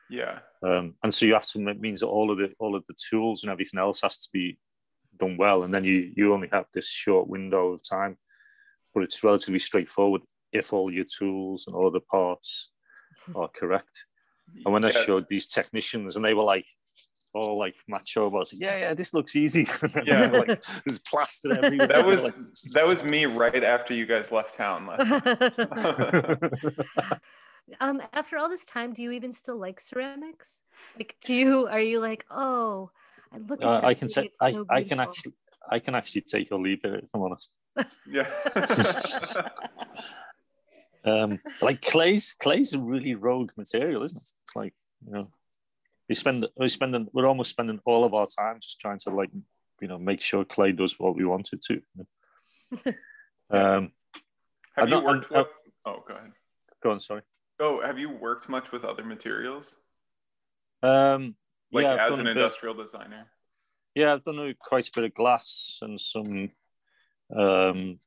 Yeah. Um, and so you have to it means that all of the all of the tools and everything else has to be done well, and then you you only have this short window of time, but it's relatively straightforward if all your tools and all the parts are correct. And when yeah. I showed these technicians, and they were like, all like macho about, yeah, yeah, this looks easy. yeah, like, there's plaster everywhere. That was like, that was me right after you guys left town last. um, after all this time, do you even still like ceramics? Like, do you are you like, oh, I look at uh, I can say I, so I can actually I can actually take or leave it if I'm honest. Yeah. um, like clay's clay's a really rogue material, isn't it? Like you know, we spend we spending we're almost spending all of our time just trying to like you know make sure clay does what we want it to. um, have you worked? with, oh, go ahead. Go on. Sorry. Oh, have you worked much with other materials? Um, like yeah, as an industrial bit, designer. Yeah, I've done quite a bit of glass and some um,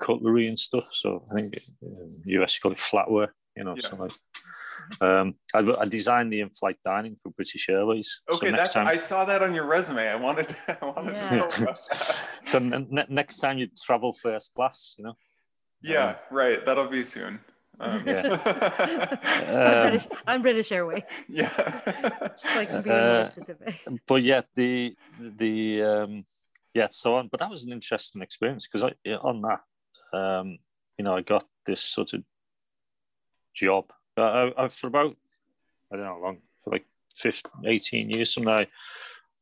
cutlery and stuff. So I think US call it flatware, you know. Yeah. So like, um, I, I, designed the in-flight dining for British Airways. Okay, so that's time, I saw that on your resume. I wanted to, I wanted yeah. to know about that. so ne- next time you travel first class, you know. Yeah, um, right. That'll be soon. Um, yeah. I'm, British, I'm British Airways. Yeah. like being uh, more specific. But yeah, the the um, yeah, so on. But that was an interesting experience because I on that, um, you know, I got this sort of job. I, I, for about I don't know how long for like 15, 18 years from now.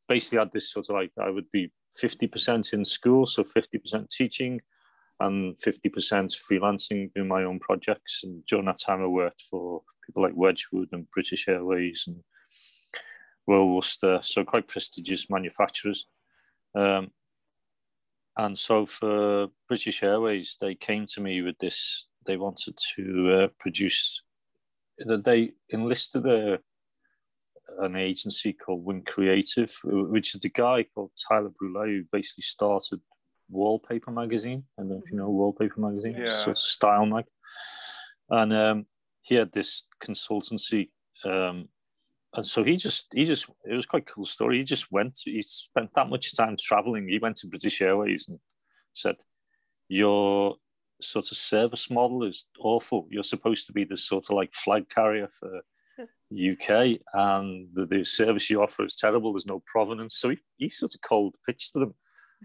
Basically, had this sort of like I would be fifty percent in school, so fifty percent teaching, and 50% freelancing, doing my own projects. And during that time, I worked for people like Wedgwood and British Airways and Royal Worcester, so quite prestigious manufacturers. Um, and so for British Airways, they came to me with this. They wanted to uh, produce. That they enlisted a, an agency called Winkreative, which is the guy called Tyler Brule who basically started Wallpaper magazine. I don't know if you know mm-hmm. Wallpaper magazine. Yeah. Sort of style mag. And um, he had this consultancy. Um, and so he just, he just, it was quite a cool story. He just went, he spent that much time traveling. He went to British Airways and said, Your sort of service model is awful. You're supposed to be the sort of like flag carrier for UK and the, the service you offer is terrible. There's no provenance. So he, he sort of cold pitched to them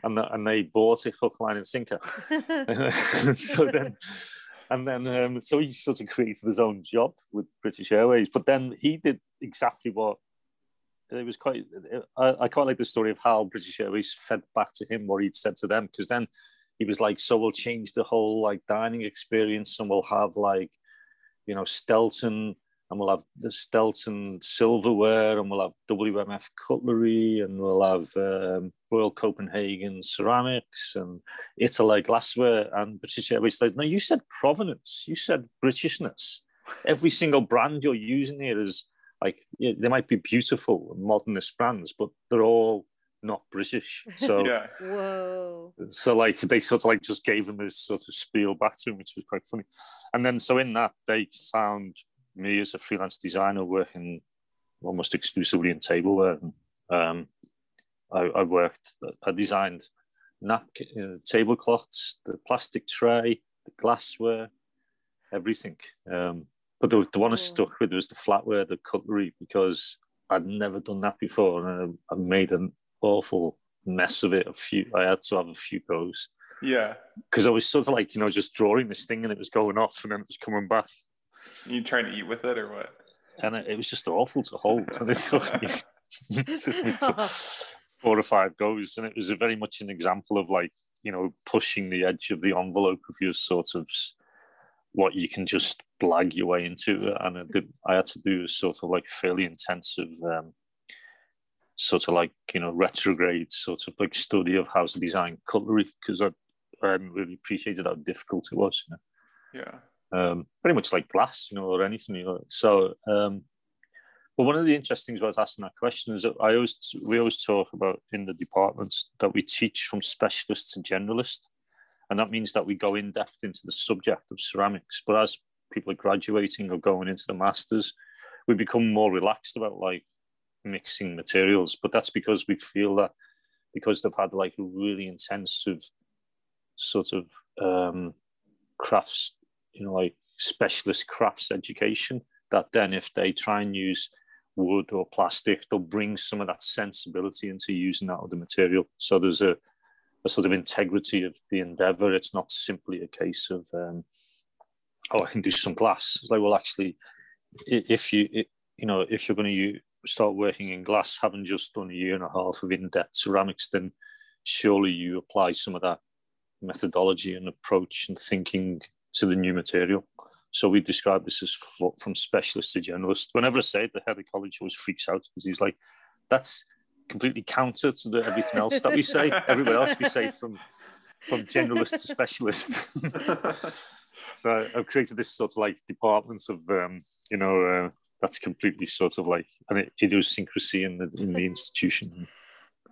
and and they bought it hook, line, and sinker. so then, and then um, so he sort of created his own job with British Airways. But then he did exactly what it was quite. I, I quite like the story of how British Airways fed back to him what he'd said to them because then he was like, "So we'll change the whole like dining experience, and we'll have like." You know, Stelton and we'll have the Stelton silverware, and we'll have WMF cutlery, and we'll have um, Royal Copenhagen ceramics, and Iittala glassware, and British Airways. No, you said provenance. You said Britishness. Every single brand you're using here is like yeah, they might be beautiful modernist brands, but they're all not British. So yeah. Whoa. So like they sort of like just gave him this sort of spiel back to him, which was quite funny. And then so in that they found me as a freelance designer working almost exclusively in tableware. Um, I, I, worked, I designed napkin, uh, tablecloths, the plastic tray, the glassware, everything. Um, but the, the one I stuck with was the flatware, the cutlery, because I'd never done that before. And I, I made an awful mess of it. A few, I had to have a few goes. Yeah. Because I was sort of like, you know, just drawing this thing and it was going off and then it was coming back. You trying to eat with it or what? And it, it was just awful to hold. and it took me, it took me four or five goes. And it was very much an example of like, you know, pushing the edge of the envelope of your sort of what you can just blag your way into. And I, did, I had to do sort of like fairly intensive, um, sort of like, you know, retrograde sort of like study of how to design cutlery because I, I hadn't really appreciated how difficult it was. You know? Yeah. Um, pretty much like glass, you know, or anything. You know. So, um, but one of the interesting things about asking that question is that I always we always talk about in the departments that we teach from specialist to generalist, and that means that we go in depth into the subject of ceramics. But as people are graduating or going into the masters, we become more relaxed about like mixing materials. But that's because we feel that because they've had like a really intensive sort of um, crafts, you know, like specialist crafts education, that then if they try and use wood or plastic, they'll bring some of that sensibility into using that other material. So there's a, a sort of integrity of the endeavor. It's not simply a case of, um, oh, I can do some glass. It's like, well, actually, if you, you know, if you're going to start working in glass, having just done a year and a half of in-depth ceramics, then surely you apply some of that methodology and approach and thinking to the new material. So we describe this as from specialist to generalist. Whenever I say it, the head of college always freaks out because he's like, that's completely counter to the, everything else that we say. Everybody else we say from from generalist to specialist. so I've created this sort of like departments of, um, you know, uh, that's completely sort of like an idiosyncrasy in the in the institution.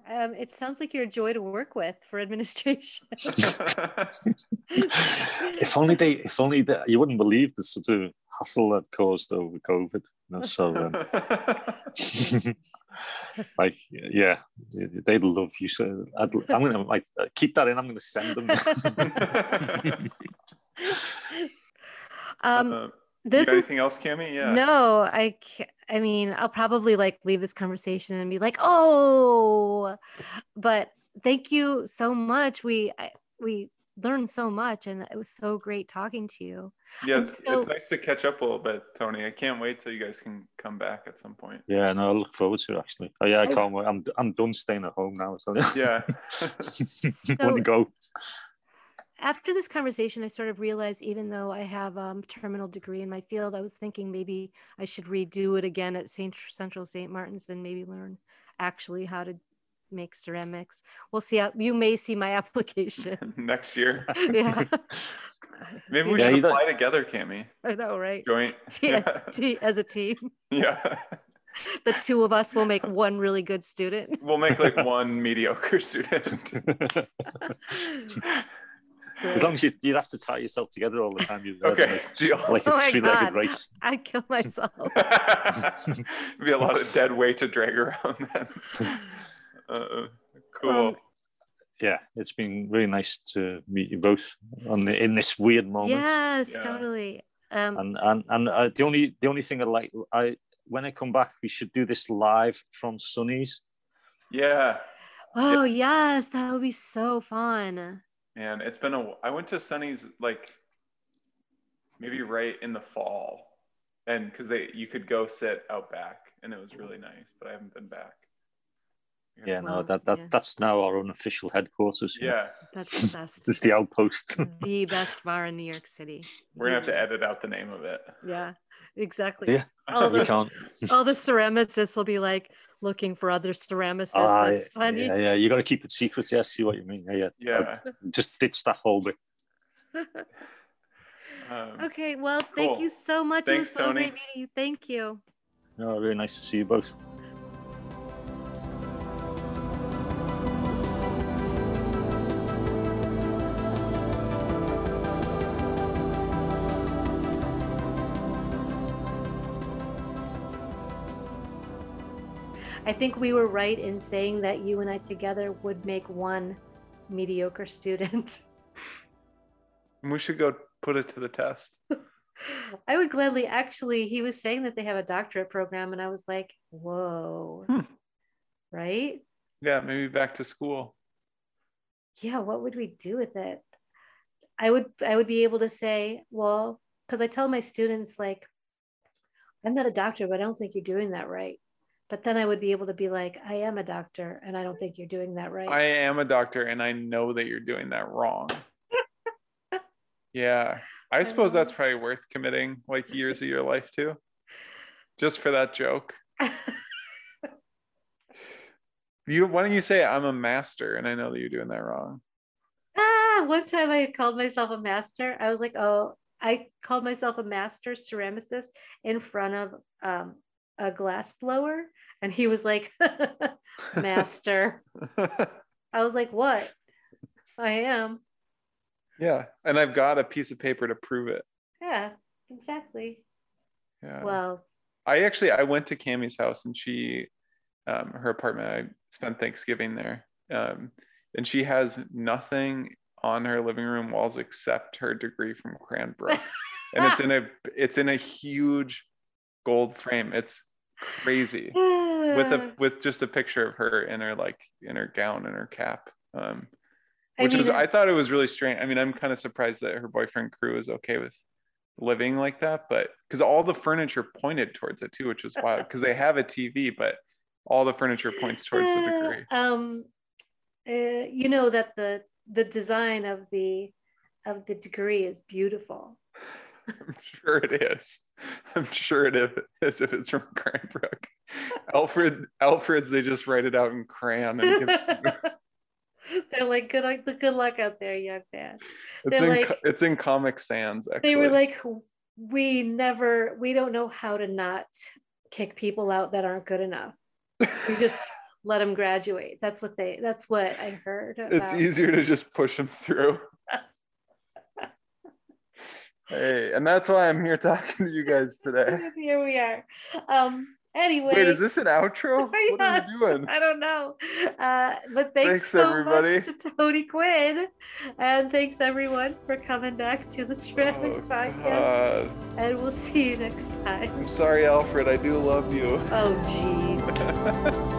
Um, it sounds like you're a joy to work with for administration. if only they, if only that you wouldn't believe the sort of hassle I've caused over COVID. You know, so, um, like, yeah, they'd love you. So i am gonna like keep that in. I'm gonna send them. um, uh, this is anything else, Cami? Yeah. No, I. I mean, I'll probably like leave this conversation and be like, oh, but thank you so much. We I, we learned so much, and it was so great talking to you. Yeah, it's, so, it's nice to catch up a little bit, Tony. I can't wait till you guys can come back at some point. Yeah, no, I look forward to it actually. Oh yeah, I can't wait. I'm I'm done staying at home now. So yeah, so, want to go after this conversation, I sort of realized even though I have a um, terminal degree in my field, I was thinking maybe I should redo it again at St. Central St. Martin's and maybe learn actually how to make ceramics. We'll see how you may see my application next year. yeah. Maybe we should apply together, Cami. I know, right? Joint. Yeah. As a team. Yeah. The two of us will make one really good student. We'll make like one mediocre student. As long as you, you'd have to tie yourself together all the time. You'd okay, like, deal. Like a three-legged race. I'd kill myself. be a lot of dead weight to drag around then. Uh, cool. Um, yeah, it's been really nice to meet you both on the, in this weird moment. Yes, yeah. totally. Um, and and and uh, the only the only thing I like I when I come back we should do this live from Sunny's. Yeah. Oh yeah. yes, that would be so fun and it's been a i went to sunny's like maybe right in the fall and because they you could go sit out back and it was mm-hmm. really nice but i haven't been back yeah, well, no, that, that yeah. that's now our unofficial headquarters. Yeah, that's the best. it's the outpost. the best bar in New York City. We're gonna have to edit out the name of it. Yeah, exactly. Yeah, all we the, can't. all the ceramicists will be like, looking for other ceramicists. Uh, yeah, yeah, you got to keep it secret. Yeah, see what you mean. Yeah, yeah. yeah. Just ditch that whole bit. um, okay, well, cool. thank you so much. Thanks, it was so Tony. great meeting you. Thank you. No, really nice to see you both. I think we were right in saying that you and I together would make one mediocre student. We should go put it to the test. I would gladly actually, he was saying that they have a doctorate program, and I was like, whoa. Hmm. Right? Yeah, maybe back to school. Yeah, what would we do with it? I would I would be able to say, well, because I tell my students like, I'm not a doctor, but I don't think you're doing that right. But then I would be able to be like, I am a doctor, and I don't think you're doing that right. I am a doctor, and I know that you're doing that wrong. yeah, I suppose that's probably worth committing like years of your life to, just for that joke. you why don't you say I'm a master, and I know that you're doing that wrong. Ah, one time I called myself a master. I was like, oh, I called myself a master ceramicist in front of um, a glass blower, and he was like, master. I was like, what? I am. Yeah, and I've got a piece of paper to prove it. Yeah, exactly. Yeah. Well, I actually I went to Cami's house and she, um, her apartment. I spent Thanksgiving there, um, and she has nothing on her living room walls except her degree from Cranbrook, and it's in a it's in a huge gold frame. It's crazy with a with just a picture of her in her like in her gown and her cap. Um, which I mean, is I thought it was really strange. I mean, I'm kind of surprised that her boyfriend crew is okay with living like that, but because all the furniture pointed towards it too, which was wild. Because they have a TV, but all the furniture points towards the degree. Um, uh, you know that the the design of the of the degree is beautiful. I'm sure it is. I'm sure it is if it's from Cranbrook. Alfred Alfred's they just write it out in crayon and They're like, good luck, good luck out there, young man. It's They're in like, it's in Comic Sans. Actually, they were like, we never, we don't know how to not kick people out that aren't good enough. We just let them graduate. That's what they. That's what I heard. About. It's easier to just push them through. Hey, and that's why I'm here talking to you guys today. here we are. Um, anyway. Wait, is this an outro? yes, what are we doing? I don't know. Uh, but thanks, Thanks, so everybody. much to Tony Quinn. And thanks everyone for coming back to the Ceramics Oh, podcast. God. And we'll see you next time. I'm sorry, Alfred. I do love you. Oh, jeez.